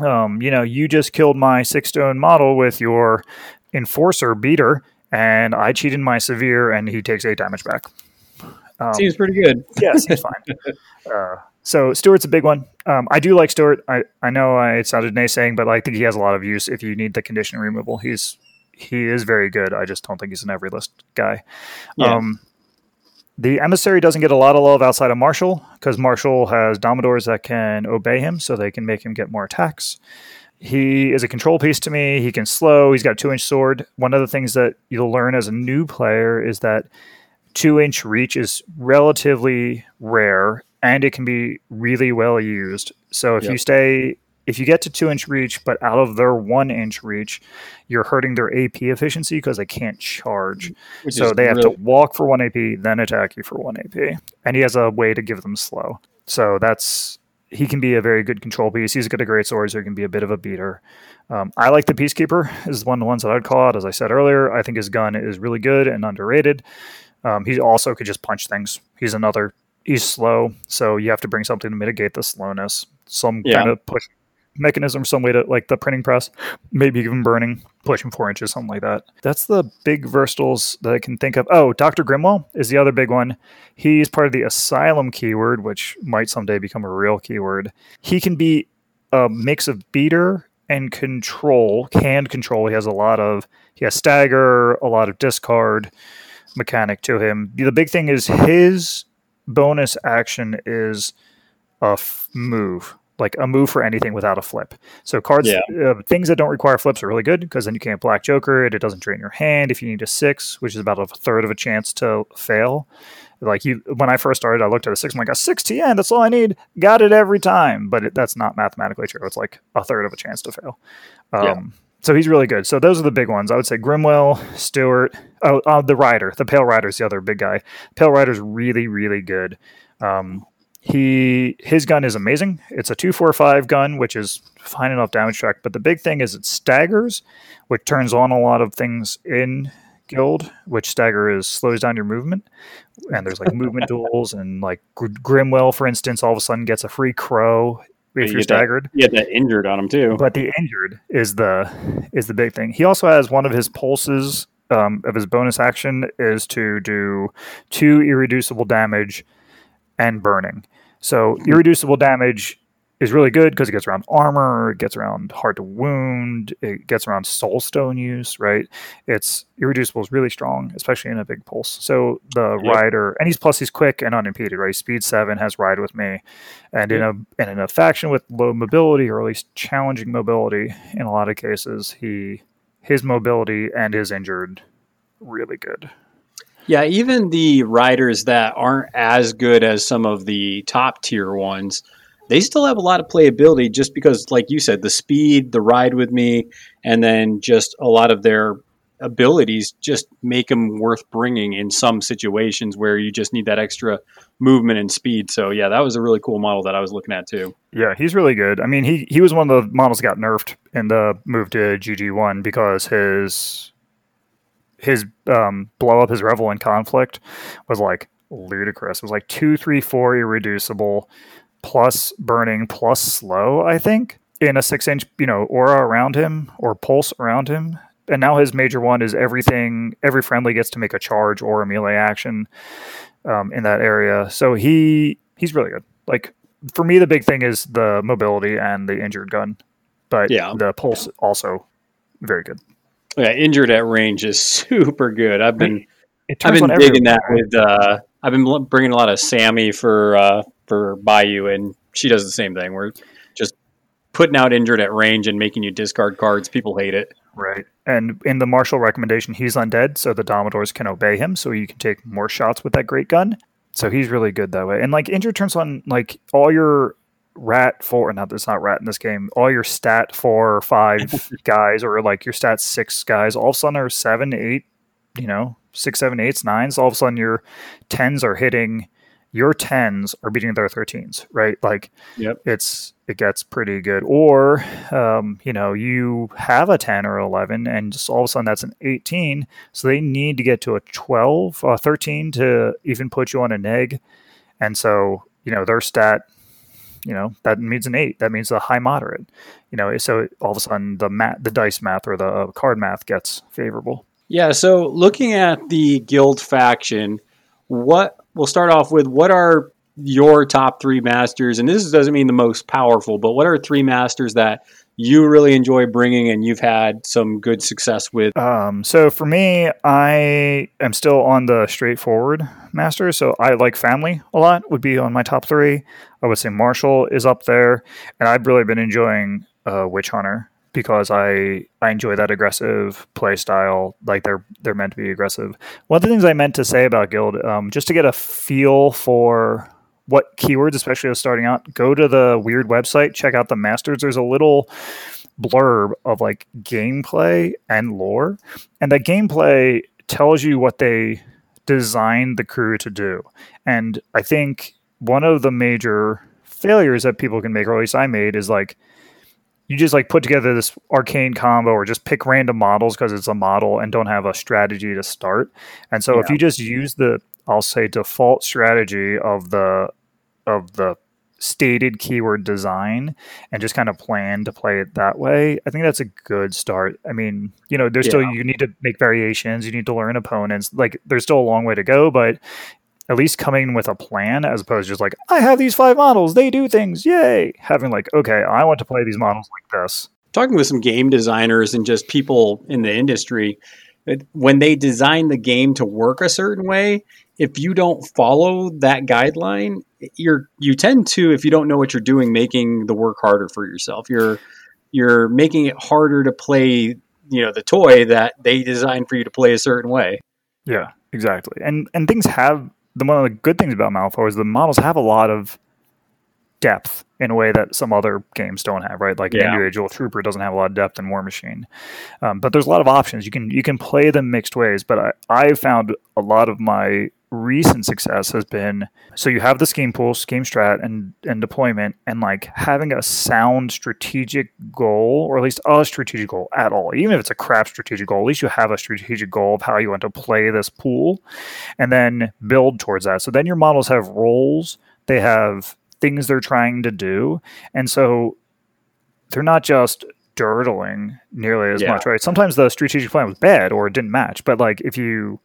um, you know, you just killed my six stone model with your enforcer beater, and I cheated my severe, and he takes eight damage back. Um, seems pretty good. yeah, seems fine. Uh, so Steward's a big one. Um, I do like Stewart. I, I know I, it sounded naysaying, but I think he has a lot of use if you need the condition removal. He's he is very good. I just don't think he's an every list guy. Yeah. Um, the emissary doesn't get a lot of love outside of Marshal because Marshal has Domadors that can obey him, so they can make him get more attacks. He is a control piece to me. He can slow. He's got a two inch sword. One of the things that you'll learn as a new player is that two inch reach is relatively rare and it can be really well used. So if you stay, if you get to two inch reach, but out of their one inch reach, you're hurting their AP efficiency because they can't charge. Which so they have to walk for one AP, then attack you for one AP. And he has a way to give them slow. So that's he can be a very good control piece. He's got a great sword, so he can be a bit of a beater. Um, I like the Peacekeeper. Is one of the ones that I'd call out. As I said earlier, I think his gun is really good and underrated. Um, he also could just punch things. He's another. He's slow, so you have to bring something to mitigate the slowness. Some Yeah. kind of push mechanism, some way to like the printing press, maybe even burning, pushing four inches, something like that. That's the big versatiles that I can think of. Oh, Doctor Grimwell is the other big one. He's part of the Asylum keyword, which might someday become a real keyword. He can be a mix of beater and control, canned control. He has a lot of he has stagger, a lot of discard mechanic to him. The big thing is his bonus action is a f- move, like a move for anything without a flip. So cards, uh, things that don't require flips are really good because then you can't black joker it. It doesn't drain your hand if you need a six, which is about a third of a chance to fail. Like you, when I first started, I looked at a six. I'm like, a six TN. That's all I need. Got it every time. But it, that's not mathematically true. It's like a third of a chance to fail. Um, Yeah. So he's really good. So those are the big ones. I would say Grimwell, Steward. Oh, uh, the Rider, the Pale Rider's the other big guy. Pale Rider's really, really good. Um, he his gun is amazing. It's a two four five gun, which is fine enough damage track. But the big thing is it staggers, which turns on a lot of things in guild. Which stagger is slows down your movement, and there's like movement duels and like Grimwell, for instance, all of a sudden gets a free crow if You you're staggered. You get that injured on him too. But the injured is the is the big thing. He also has one of his pulses um, of his bonus action is to do two irreducible damage and burning. So hmm. irreducible damage is really good because it gets around armor, it gets around hard to wound, it gets around soulstone use, right? It's irreducible is really strong, especially in a big pulse. So the Yep. rider and he's plus he's quick and unimpeded, right? Speed seven has ride with me. And in a and in a faction with low mobility or at least challenging mobility in a lot of cases, he his mobility and his injured really good. Yeah, even the riders that aren't as good as some of the top tier ones, they still have a lot of playability just because, like you said, the speed, the ride with me, and then just a lot of their abilities just make them worth bringing in some situations where you just need that extra movement and speed. So, yeah, that was a really cool model that I was looking at too. Yeah, he's really good. I mean, he he was one of the models that got nerfed in the move to GG one because his his um, blow up his revel in conflict was like ludicrous. It was like two, three, four irreducible plus burning plus slow. I think in a six inch you know aura around him or pulse around him. And now his major one is everything. Every friendly gets to make a charge or a melee action um, in that area. So he he's really good. Like for me, the big thing is the mobility and the injured gun, but Yeah. the pulse also very good. Yeah, injured at range is super good. I've been I've been digging that with uh, I've been bringing a lot of Sammy for uh, for Bayou, and she does the same thing. We're just putting out injured at range and making you discard cards. People hate it. Right. And in the martial recommendation, he's undead, so the Domadors can obey him, so you can take more shots with that great gun. So he's really good that way. And like injured turns on like all your rat four not there's not rat in this game, all your stat four or five guys or like your stat six guys, all of a sudden are seven, eight, you know, six, seven, eights, nines, all of a sudden your tens are hitting your tens are beating their thirteens, right? Like Yep. it's it gets pretty good. Or um, you know, you have a 10 or 11 and just all of a sudden that's an 18. So they need to get to a 12, uh, 13 to even put you on a neg. And so, you know, their stat, you know, that means an eight. That means a high moderate. You know, so all of a sudden the mat, the dice math or the uh, card math gets favorable. Yeah, so looking at the guild faction, what we'll start off with what are your top three masters? And this doesn't mean the most powerful, but what are three masters that you really enjoy bringing and you've had some good success with? Um, so for me, I am still on the straightforward master. So I like family a lot. Would be on my top three. I would say Marshal is up there, and I've really been enjoying uh, Witch Hunter because I I enjoy that aggressive play style. Like they're they're meant to be aggressive. One of the things I meant to say about Guild, um, just to get a feel for what keywords, especially as starting out, go to the Wyrd website, check out the masters. There's a little blurb of like gameplay and lore, and that gameplay tells you what they designed the crew to do. And I think one of the major failures that people can make, or at least I made, is like you just like put together this arcane combo or just pick random models because it's a model and don't have a strategy to start. And so if you just use the I'll say default strategy of the of the stated keyword design and just kind of plan to play it that way, I think that's a good start. I mean, you know, there's still you need to make variations, you need to learn opponents. Like there's still a long way to go, but at least coming with a plan as opposed to just like, I have these five models, they do things, yay. Having like, okay, I want to play these models like this. Talking with some game designers and just people in the industry, when they design the game to work a certain way, if you don't follow that guideline, you're you tend to, if you don't know what you're doing, making the work harder for yourself. You're you're making it harder to play, you know, the toy that they designed for you to play a certain way. Yeah, exactly. And and things have the one of the good things about Malifaux is the models have a lot of depth in a way that some other games don't have, right? Like Yeah. individual trooper doesn't have a lot of depth in Warmachine, um, but there's a lot of options. You can you can play them mixed ways. But I I found a lot of my recent success has been so you have the scheme pool, scheme strat, and and deployment, and like having a sound strategic goal, or at least a strategic goal at all. Even if it's a crap strategic goal, at least you have a strategic goal of how you want to play this pool, and then build towards that. So then your models have roles, they have things they're trying to do, and so they're not just dirtling nearly as Yeah. much, right? Sometimes the strategic plan was bad or it didn't match, but like if you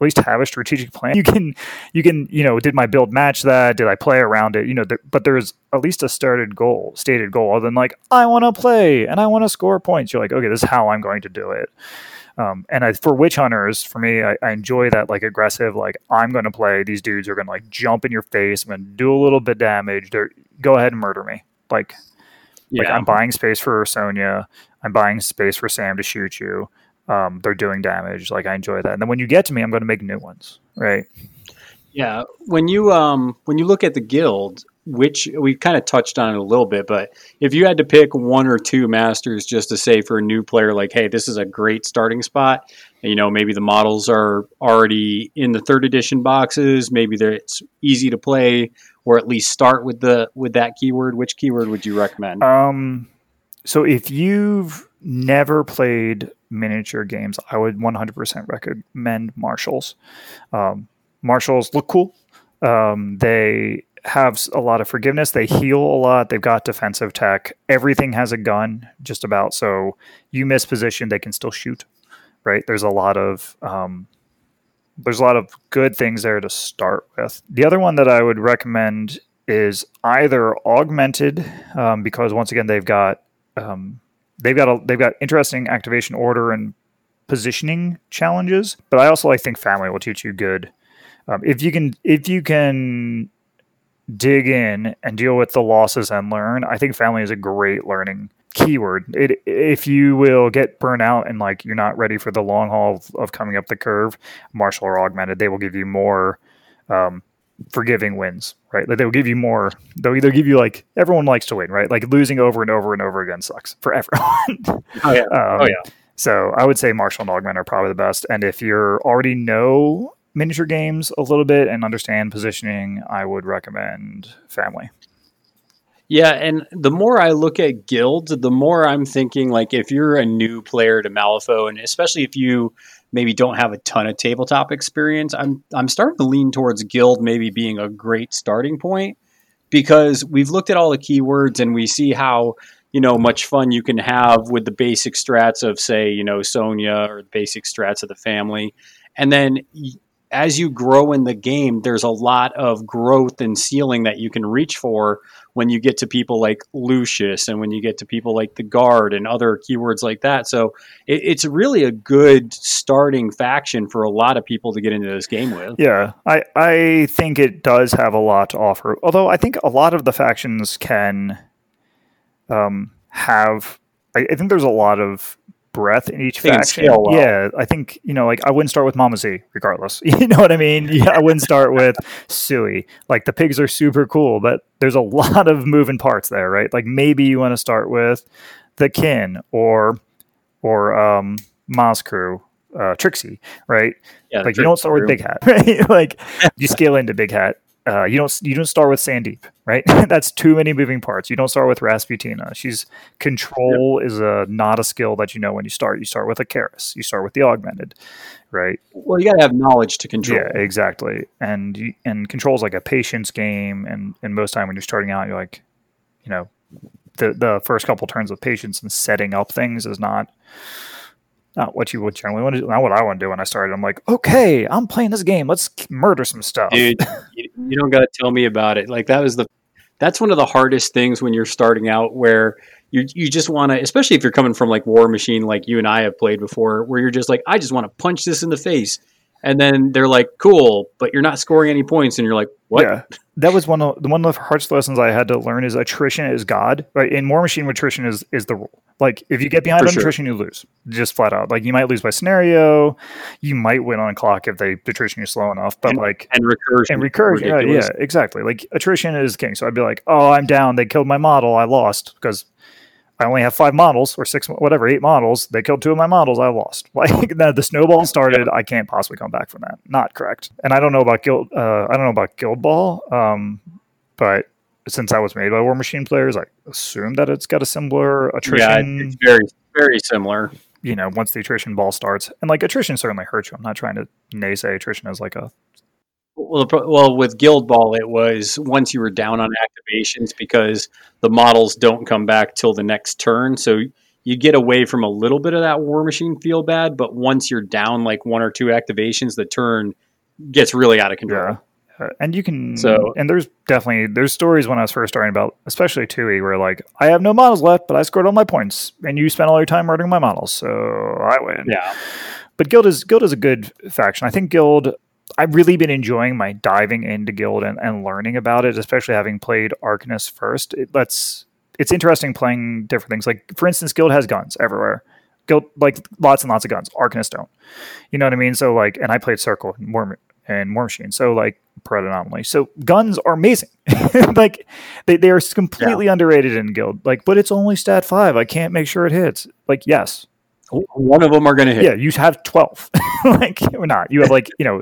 at least have a strategic plan, you can you can you know did my build match that? Did I play around it? You know, there, but there's at least a started goal, stated goal, other than like I want to play and I want to score points. You're like, okay, this is how I'm going to do it. Um, and I, for witch hunters, for me, I, I enjoy that like aggressive. Like I'm going to play. These dudes are going to like jump in your face. I'm going to do a little bit damage. They're, go ahead and murder me. Like like Yeah. I'm buying space for Sonnia. I'm buying space for Sam to shoot you. Um, they're doing damage. Like I enjoy that. And then when you get to me, I'm going to make new ones. Right. Yeah, when you um when you look at the guild, which we kind of touched on it a little bit, but if you had to pick one or two masters just to say for a new player, like, hey, this is a great starting spot. You know, maybe the models are already in the third edition boxes. Maybe it's easy to play, or at least start with the with that keyword. Which keyword would you recommend? Um, so if you've never played miniature games, I would 100% recommend Marshals. Um, Marshals look cool. Um, they have a lot of forgiveness. They heal a lot. They've got defensive tech. Everything has a gun, just about. So you miss position, they can still shoot. Right? There's a lot of um, there's a lot of good things there to start with. The other one that I would recommend is either augmented um, because once again they've got um, they've got a, they've got interesting activation order and positioning challenges. But I also like think family will teach you good Um, if you can, if you can dig in and deal with the losses and learn, I think family is a great learning keyword. It if you will get burnt out and like you're not ready for the long haul of, of coming up the curve, martial or augmented, they will give you more um, forgiving wins, right? Like they'll give you more. They'll either give you like everyone likes to win, right? Like losing over and over and over again sucks for everyone. Oh yeah. Um, oh yeah. So I would say Marshal and augment are probably the best. And if you're already know miniature games a little bit and understand positioning, I would recommend family. Yeah, and the more I look at guilds, the more I'm thinking like if you're a new player to Malifaux, and especially if you maybe don't have a ton of tabletop experience, I'm I'm starting to lean towards guild maybe being a great starting point because we've looked at all the keywords and we see how you know much fun you can have with the basic strats of say you know Sonnia or the basic strats of the family, and then as you grow in the game, there's a lot of growth and ceiling that you can reach for when you get to people like Lucius and when you get to people like the Guard and other keywords like that. So it, it's really a good starting faction for a lot of people to get into this game with. Yeah, I I think it does have a lot to offer. Although I think a lot of the factions can um, have. I, I think there's a lot of breadth in each They faction. well. Yeah, I think you know, like I wouldn't start with Mama Z, regardless. You know what I mean? Yeah, I wouldn't start with Sui. Like the pigs are super cool, but there's a lot of moving parts there, right? Like maybe you want to start with the Kin or or um Moz Crew, uh, Trixie, right? Yeah, like you don't start with Big Hat, right? like you scale into Big Hat. Uh, you don't you don't start with Sandeep, right? That's too many moving parts. You don't start with Rasputina. She's control is a not a skill that you know when you start. You start with a Kaeris. You start with the augmented, right? Well, you got to have knowledge to control. Yeah, exactly. And you, and control is like a patience game. And and most time when you're starting out, you're like, you know, the the first couple turns of patience and setting up things is not not what you would generally want to do. Not what I want to do when I started. I'm like, okay, I'm playing this game. Let's murder some stuff. dude. you, don't got to tell me about it. Like that was the that's one of the hardest things when you're starting out, where you you just want to, especially if you're coming from like Warmachine, like you and I have played before, where you're just like, I just want to punch this in the face, and then they're like, cool, but you're not scoring any points, and you're like, what? Yeah, that was one of the one of the hardest lessons I had to learn is attrition is God. Right in Warmachine, attrition is is the rule. Like if you get behind on sure. attrition, you lose just flat out. Like you might lose by scenario, you might win on clock if they attrition you slow enough. But like And recursion, and recursion, yeah, yeah, exactly. Like attrition is king. So I'd be like, oh, I'm down. They killed my model. I lost because I only have five models or six, whatever, eight models. They killed two of my models. I lost. Like the, the snowball started. I can't possibly come back from that. Not correct. And I don't know about guild. Uh, I don't know about guild ball. Um, but since that was made by Warmachine players, I assume that it's got a similar Yeah, attrition. it's very very similar. you know, once the attrition ball starts, and like attrition certainly hurts you. I'm not trying to naysay attrition as like a Well, well, with Guild Ball, it was once you were down on activations because the models don't come back till the next turn. So you get away from a little bit of that Warmachine feel bad, but once you're down like one or two activations, the turn gets really out of control. Yeah. Uh, and you can So- and there's definitely there's stories when I was first starting about especially Tui where like I have no models left but I scored all my points and you spent all your time murdering my models so I win. Yeah. But Guild is Guild is a good faction. I think Guild I've really been enjoying my diving into Guild and, and learning about it, especially having played Arcanist first. It lets it's interesting playing different things. Like for instance, Guild has guns everywhere. Guild like lots and lots of guns. Arcanist don't. You know what I mean? So like, and I played Circle and War and Warmachine. So like predominantly. So guns are amazing. like they, they are completely underrated in Guild. Like, but it's only stat five. I can't make sure it hits. Like, yes, One of them are going to hit. yeah, you have 12. like, or not. You have like, you know,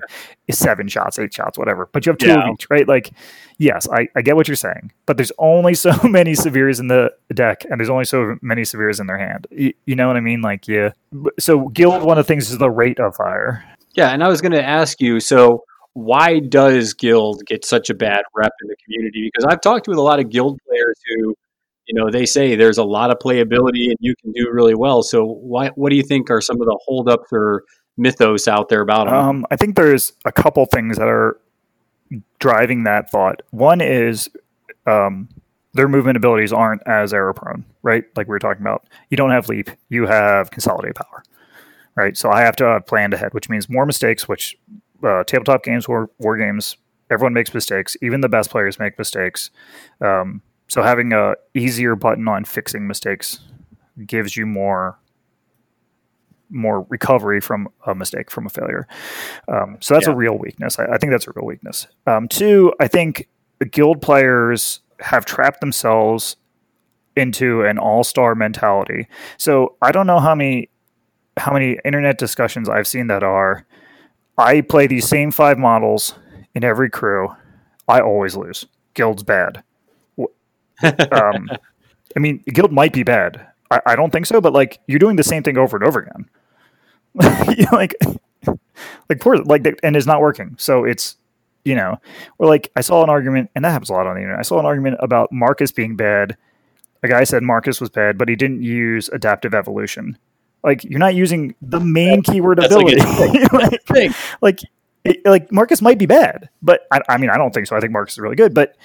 seven shots, eight shots, whatever. But you have two Yeah. of each, right? Like, yes, I, I get what you're saying. But there's only so many Severes in the deck, and there's only so many Severes in their hand. You, you know what I mean? Like, yeah. So, Guild, one of the things is the rate of fire. Yeah, and I was going to ask you, so why does Guild get such a bad rep in the community? Because I've talked with a lot of Guild players who, you know, they say there's a lot of playability and you can do really well. So why? What do you think are some of the holdups or mythos out there about them? Um, I think there's a couple things that are driving that thought. One is um, their movement abilities aren't as error prone, right? Like we were talking about. You don't have leap, you have consolidate power, right? So I have to have planned ahead, which means more mistakes, which uh, tabletop games, war, war games, everyone makes mistakes. Even the best players make mistakes. Um, so having a easier button on fixing mistakes gives you more more recovery from a mistake from a failure. Um, so that's a real weakness. I, I think that's a real weakness. Um, two, I think guild players have trapped themselves into an all-star mentality. So I don't know how many how many internet discussions I've seen that are I play these same five models in every crew. I always lose. Guild's bad. Um, I mean, guild might be bad. I, I don't think so, but like you're doing the same thing over and over again. Like, like poor, like, and it's not working. So it's, you know, or like I saw an argument, and that happens a lot on the internet. I saw an argument about Marcus being bad. A guy said Marcus was bad, but he didn't use adaptive evolution. Like you're not using the main keyword that's ability. like, thing. like like Marcus might be bad, but I, I mean I don't think so. I think Marcus is really good, but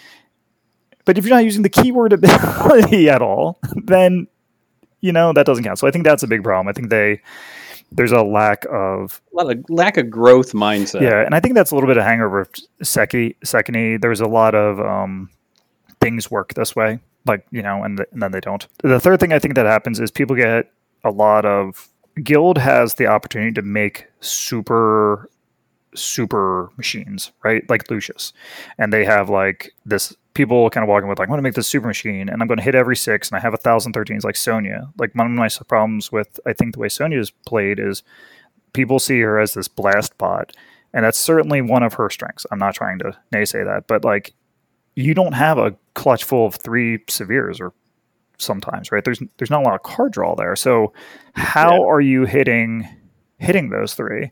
but if you're not using the keyword ability at all, then you know that doesn't count. So I think that's a big problem. I think they there's a lack of A lot of lack of growth mindset. yeah, and I think that's a little bit of hangover of Seki There's a lot of um, things work this way, like you know, and, th- and then they don't. The third thing I think that happens is people get a lot of guild has the opportunity to make super super machines, right? Like Lucius, and they have like this people kind of walking with like, I want to make this super machine, and I'm going to hit every six, and I have a thousand thirteens like Sonnia. Like one of my problems with I think the way Sonnia's played is people see her as this blast bot, and that's certainly one of her strengths. I'm not trying to naysay that, but like you don't have a clutch full of three severes or sometimes, right? There's there's not a lot of card draw there. So how are you hitting hitting those three?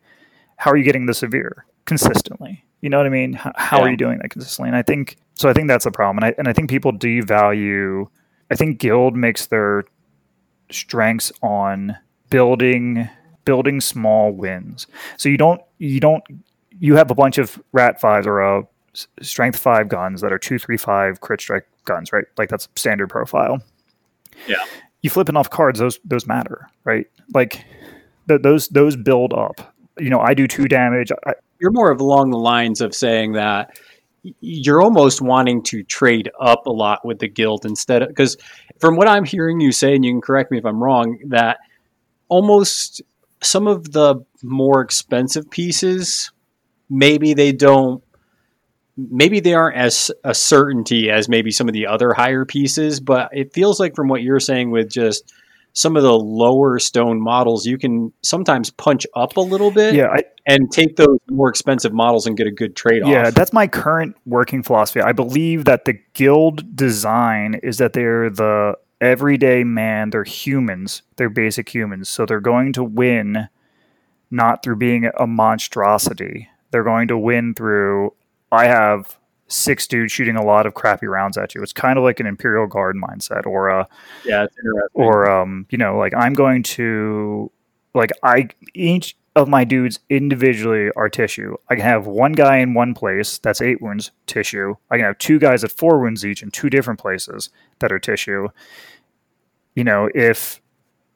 How are you getting the severe consistently? You know what I mean? How, how are you doing that consistently? And I think so. I think that's a problem, and I and I think people devalue. I think guild makes their strengths on building building small wins. So you don't you don't you have a bunch of rat fives or a strength five guns that are two three five crit strike guns, right? Like that's standard profile. Yeah. You flipping off cards; those those matter, right? Like th- those those build up. You know, I do two damage. I, You're more of along the lines of saying that you're almost wanting to trade up a lot with the guild instead of because from what I'm hearing you say, and you can correct me if I'm wrong, that almost some of the more expensive pieces, maybe they don't, maybe they aren't as a certainty as maybe some of the other higher pieces, but it feels like from what you're saying with just some of the lower stone models, you can sometimes punch up a little bit yeah, I, and take those more expensive models and get a good trade off. Yeah, that's my current working philosophy. I believe that the guild design is that they're the everyday man. They're humans. They're basic humans. So they're going to win not through being a monstrosity. They're going to win through I have six dudes shooting a lot of crappy rounds at you. It's kind of like an Imperial Guard mindset or a yeah, it's interesting. or um, you know, like I'm going to like I each of my dudes individually are tissue. I can have one guy in one place that's eight wounds tissue. I can have two guys at four wounds each in two different places that are tissue. You know, if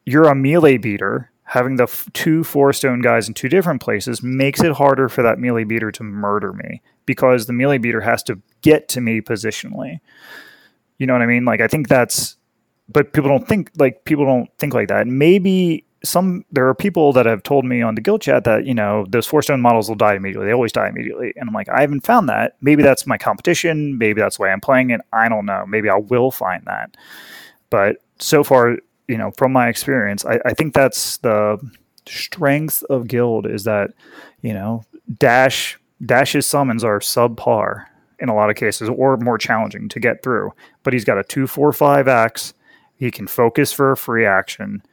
you're a melee beater, having the f- two four stone guys in two different places makes it harder for that melee beater to murder me because the melee beater has to get to me positionally. You know what I mean? Like I think that's but people don't think like people don't think like that. Maybe some there are people that have told me on the guild chat that you know those four stone models will die immediately. They always die immediately, and I'm like, I haven't found that. Maybe that's my competition. Maybe that's why I'm playing it. I don't know. Maybe I will find that. But so far, you know, from my experience, I, I think that's the strength of guild is that you know dash dash's summons are subpar in a lot of cases or more challenging to get through. But he's got a two four five axe. He can focus for a free action.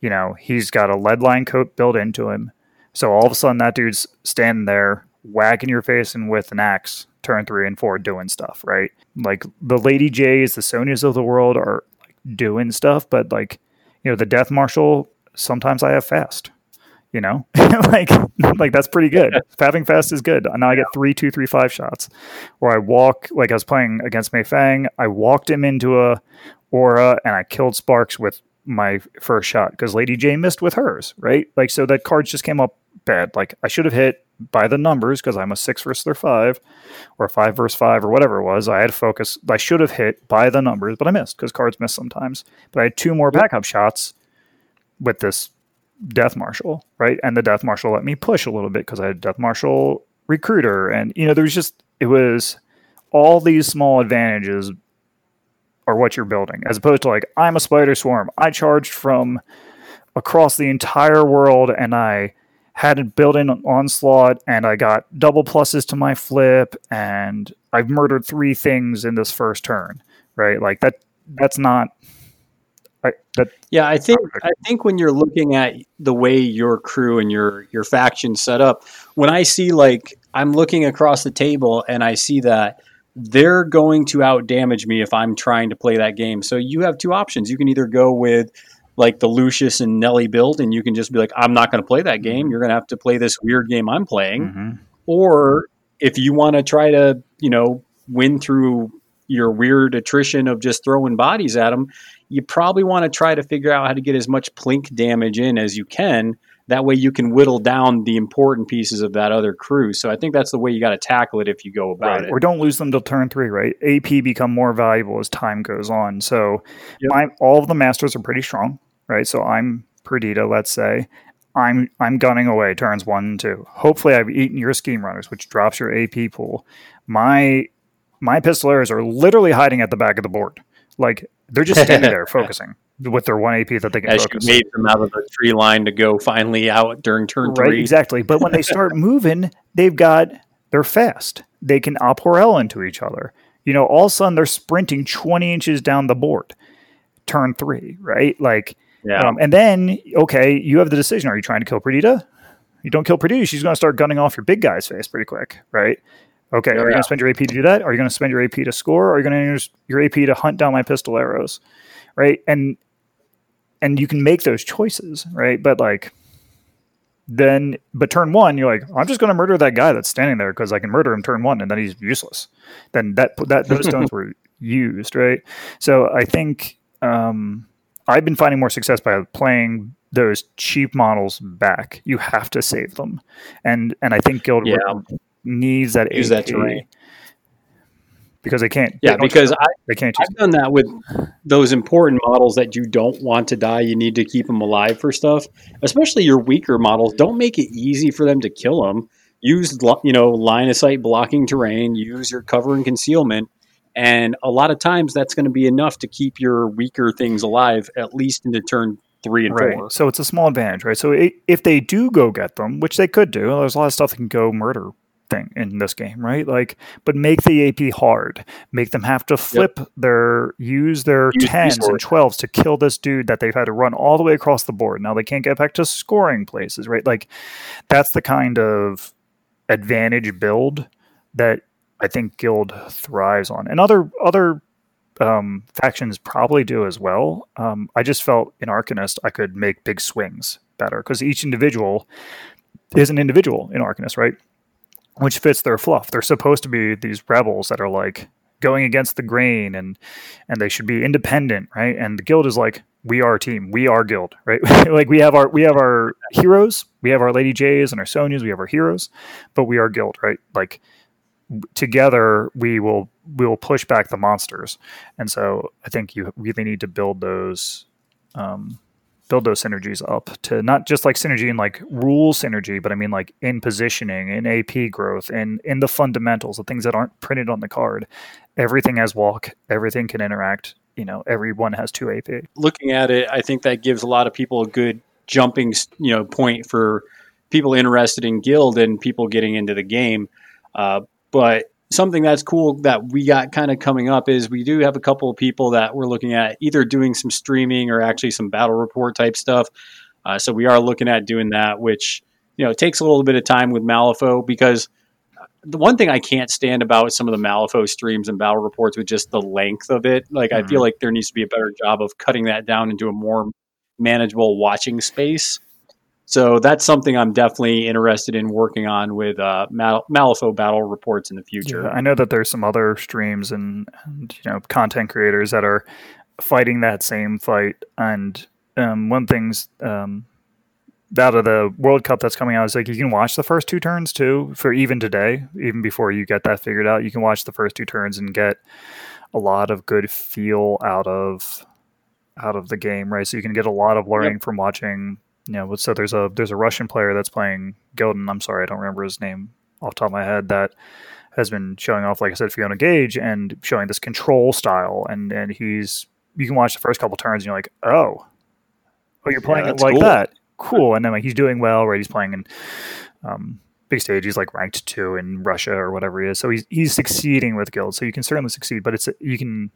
You know, he's got a lead-lined coat built into him. So all of a sudden, that dude's standing there, whacking your face and with an axe, turn three and four, doing stuff, right? Like the Lady J's, the Sonnias of the world are like doing stuff, but like, you know, the Death Marshal, sometimes I have fast. You know, like like that's pretty good. Having fast is good. Now I get three, two, three, five shots. Or I walk like I was playing against Mei Feng. I walked him into a aura and I killed Sparks with my first shot because Lady J missed with hers, right? Like so that cards just came up bad. Like I should have hit by the numbers because I'm a six versus their five, or five versus five, or whatever it was. I had focus. I should have hit by the numbers, but I missed because cards miss sometimes. But I had two more backup shots with this Death Marshal, right? And the Death Marshal let me push a little bit because I had Death Marshal recruiter, and you know, there's just it was all these small advantages are what you're building, as opposed to like I'm a spider swarm. I charged from across the entire world, and I had a built-in onslaught, and I got double pluses to my flip, and I've murdered three things in this first turn, right? Like that. That's not. I, that Yeah, I think I think when you're looking at the way your crew and your your faction set up, when I see like I'm looking across the table and I see that they're going to out damage me if I'm trying to play that game. So you have two options. You can either go with like the Lucius and Nellie build, and you can just be like, I'm not going to play that game. You're going to have to play this weird game I'm playing. Mhm. Or if you want to try to, you know, win through your weird attrition of just throwing bodies at them, you probably want to try to figure out how to get as much plink damage in as you can. That way you can whittle down the important pieces of that other crew. So I think that's the way you got to tackle it if you go about right. it. Or don't lose them till turn three, right? AP become more valuable as time goes on. So Yep. my all of the masters are pretty strong, right? So I'm Perdita, let's say. I'm I'm gunning away turns one and two. Hopefully I've eaten your scheme runners, which drops your AP pool. My my pistoleros are literally hiding at the back of the board. Like they're just standing there focusing with their one AP that they can As you focus. made them out of the tree line to go finally out during turn Right, three. exactly. But when they start moving, they've got they're fast. They can oporel into each other. You know, all of a sudden they're sprinting twenty inches down the board. Turn three, right? Like, Yeah. um, and then okay, you have the decision: Are you trying to kill Perdita? You don't kill Perdita, she's going to start gunning off your big guy's face pretty quick, right? Okay, are you going to spend your AP to do that? Are you going to spend your AP to score? Or are you going to use your AP to hunt down my pistoleros, right? And and you can make those choices, right? But like then but turn one you're like i'm just going to murder that guy that's standing there because i can murder him turn one and then he's useless then that that those stones were used right so i think um i've been finding more success by playing those cheap models back you have to save them and and i think guild Yeah. Needs that Use that terrain. because they can't Yeah, they because I, they can't I've done that with those important models that you don't want to die. You need to keep them alive for stuff, especially your weaker models. Don't make it easy for them to kill them. Use you know line of sight blocking terrain. Use your cover and concealment, and a lot of times that's going to be enough to keep your weaker things alive at least into turn three and right. four. So it's a small advantage, right? So i if they do go get them, which they could do, there's a lot of stuff that can go murder thing in this game, right? Like, but make the AP hard. Make them have to flip their use their Use tens and twelves to kill this dude that they've had to run all the way across the board. Now they can't get back to scoring places, right? Like, that's the kind of advantage build that I think Guild thrives on, and other other um, factions probably do as well. Um, I just felt in Arcanist I could make big swings better because each individual is an individual in Arcanist, right? Which fits their fluff. They're supposed to be these rebels that are like going against the grain and and they should be independent, right? And the guild is like we are a team, we are guild, right? like we have our we have our heroes, we have our Lady J's and our Sonnias, we have our heroes, but we are guild, right? Like together we will we will push back the monsters and so i think you really need to build those um, those synergies up to not just like synergy and like rule synergy but i mean like in positioning in ap growth and in the fundamentals the things that aren't printed on the card everything has walk everything can interact you know everyone has two ap looking at it, I think that gives a lot of people a good jumping, you know, point for people interested in guild and people getting into the game. Uh, but something that's cool that we got kind of coming up is we do have a couple of people that we're looking at either doing some streaming or actually some battle report type stuff. Uh, so we are looking at doing that, which you know takes a little bit of time with Malifaux because the one thing I can't stand about some of the Malifaux streams and battle reports with just the length of it. Like I feel like there needs to be a better job of cutting that down into a more manageable watching space. So that's something I'm definitely interested in working on with uh, Mal- Malifaux battle reports in the future. Yeah, I know that there's some other streams and, and you know content creators that are fighting that same fight, and um, one things um, out of the World Cup that's coming out is like you can watch the first two turns too for even today, even before you get that figured out. You can watch the first two turns and get a lot of good feel out of out of the game, right? So you can get a lot of learning from watching. You know, so there's a there's a Russian player that's playing Gildan. I'm sorry, I don't remember his name off the top of my head. That has been showing off, like I said, Fiona Gage, and showing this control style, and and he's you can watch the first couple turns, and you're like, oh, oh, you're playing it like cool. that, cool. And then like he's doing well, right? He's playing in um, big stage. He's like ranked two in Russia or whatever he is. So he's he's succeeding with guild. So you can certainly succeed, but it's you can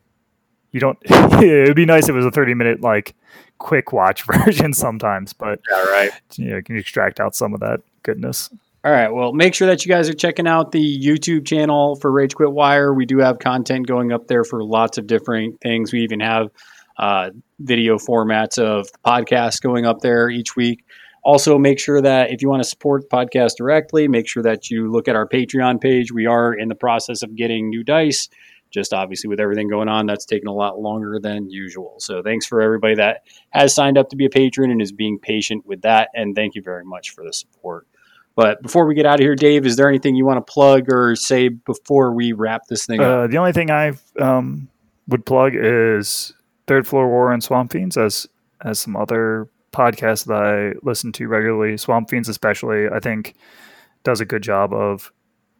you don't. it'd be nice if it was a thirty minute like quick watch version sometimes, but Yeah, right. you know, you can extract out some of that goodness. All right. Well, make sure that you guys are checking out the YouTube channel for Rage Quit Wire. We do have content going up there for lots of different things. We even have uh, video formats of the podcast going up there each week. Also, make sure that if you want to support the podcast directly, make sure that you look at our Patreon page. We are in the process of getting new dice. Just obviously with everything going on, that's taken a lot longer than usual. So thanks for everybody that has signed up to be a patron and is being patient with that. And thank you very much for the support. But before we get out of here, Dave, is there anything you want to plug or say before we wrap this thing up? Uh, the only thing I um, would plug is Third Floor War and Swamp Fiends as as some other podcasts that I listen to regularly. Swamp Fiends, especially, I think does a good job of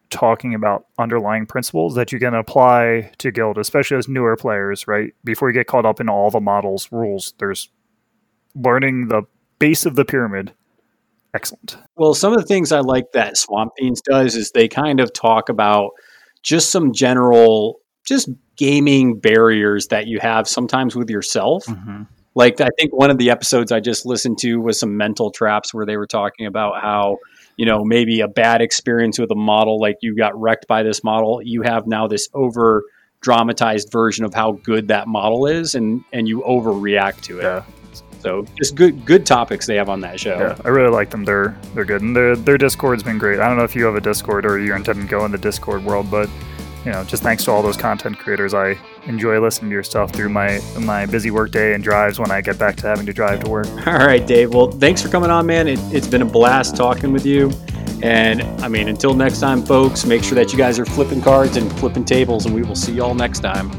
talking about underlying principles that you can apply to Guild, especially as newer players. Right before you get caught up in all the models rules, there's learning the base of the pyramid. Excellent. Well, some of the things I like that Swamp Fiends does is they kind of talk about just some general, just gaming barriers that you have sometimes with yourself. Mm-hmm. Like I think one of the episodes I just listened to was some mental traps where they were talking about how you know maybe a bad experience with a model, like you got wrecked by this model, you have now this over dramatized version of how good that model is, and and you overreact to it. Yeah. So just good good topics they have on that show. Yeah, I really like them. They're they're good, and their their Discord's been great. I don't know if you have a Discord or you're intending to go in the Discord world, but you know, just thanks to all those content creators, I enjoy listening to your stuff through my my busy work day and drives when I get back to having to drive to work. All right, Dave. Well, thanks for coming on, man. It, it's been a blast talking with you. And I mean, until next time, folks, make sure that you guys are flipping cards and flipping tables, and we will see y'all next time.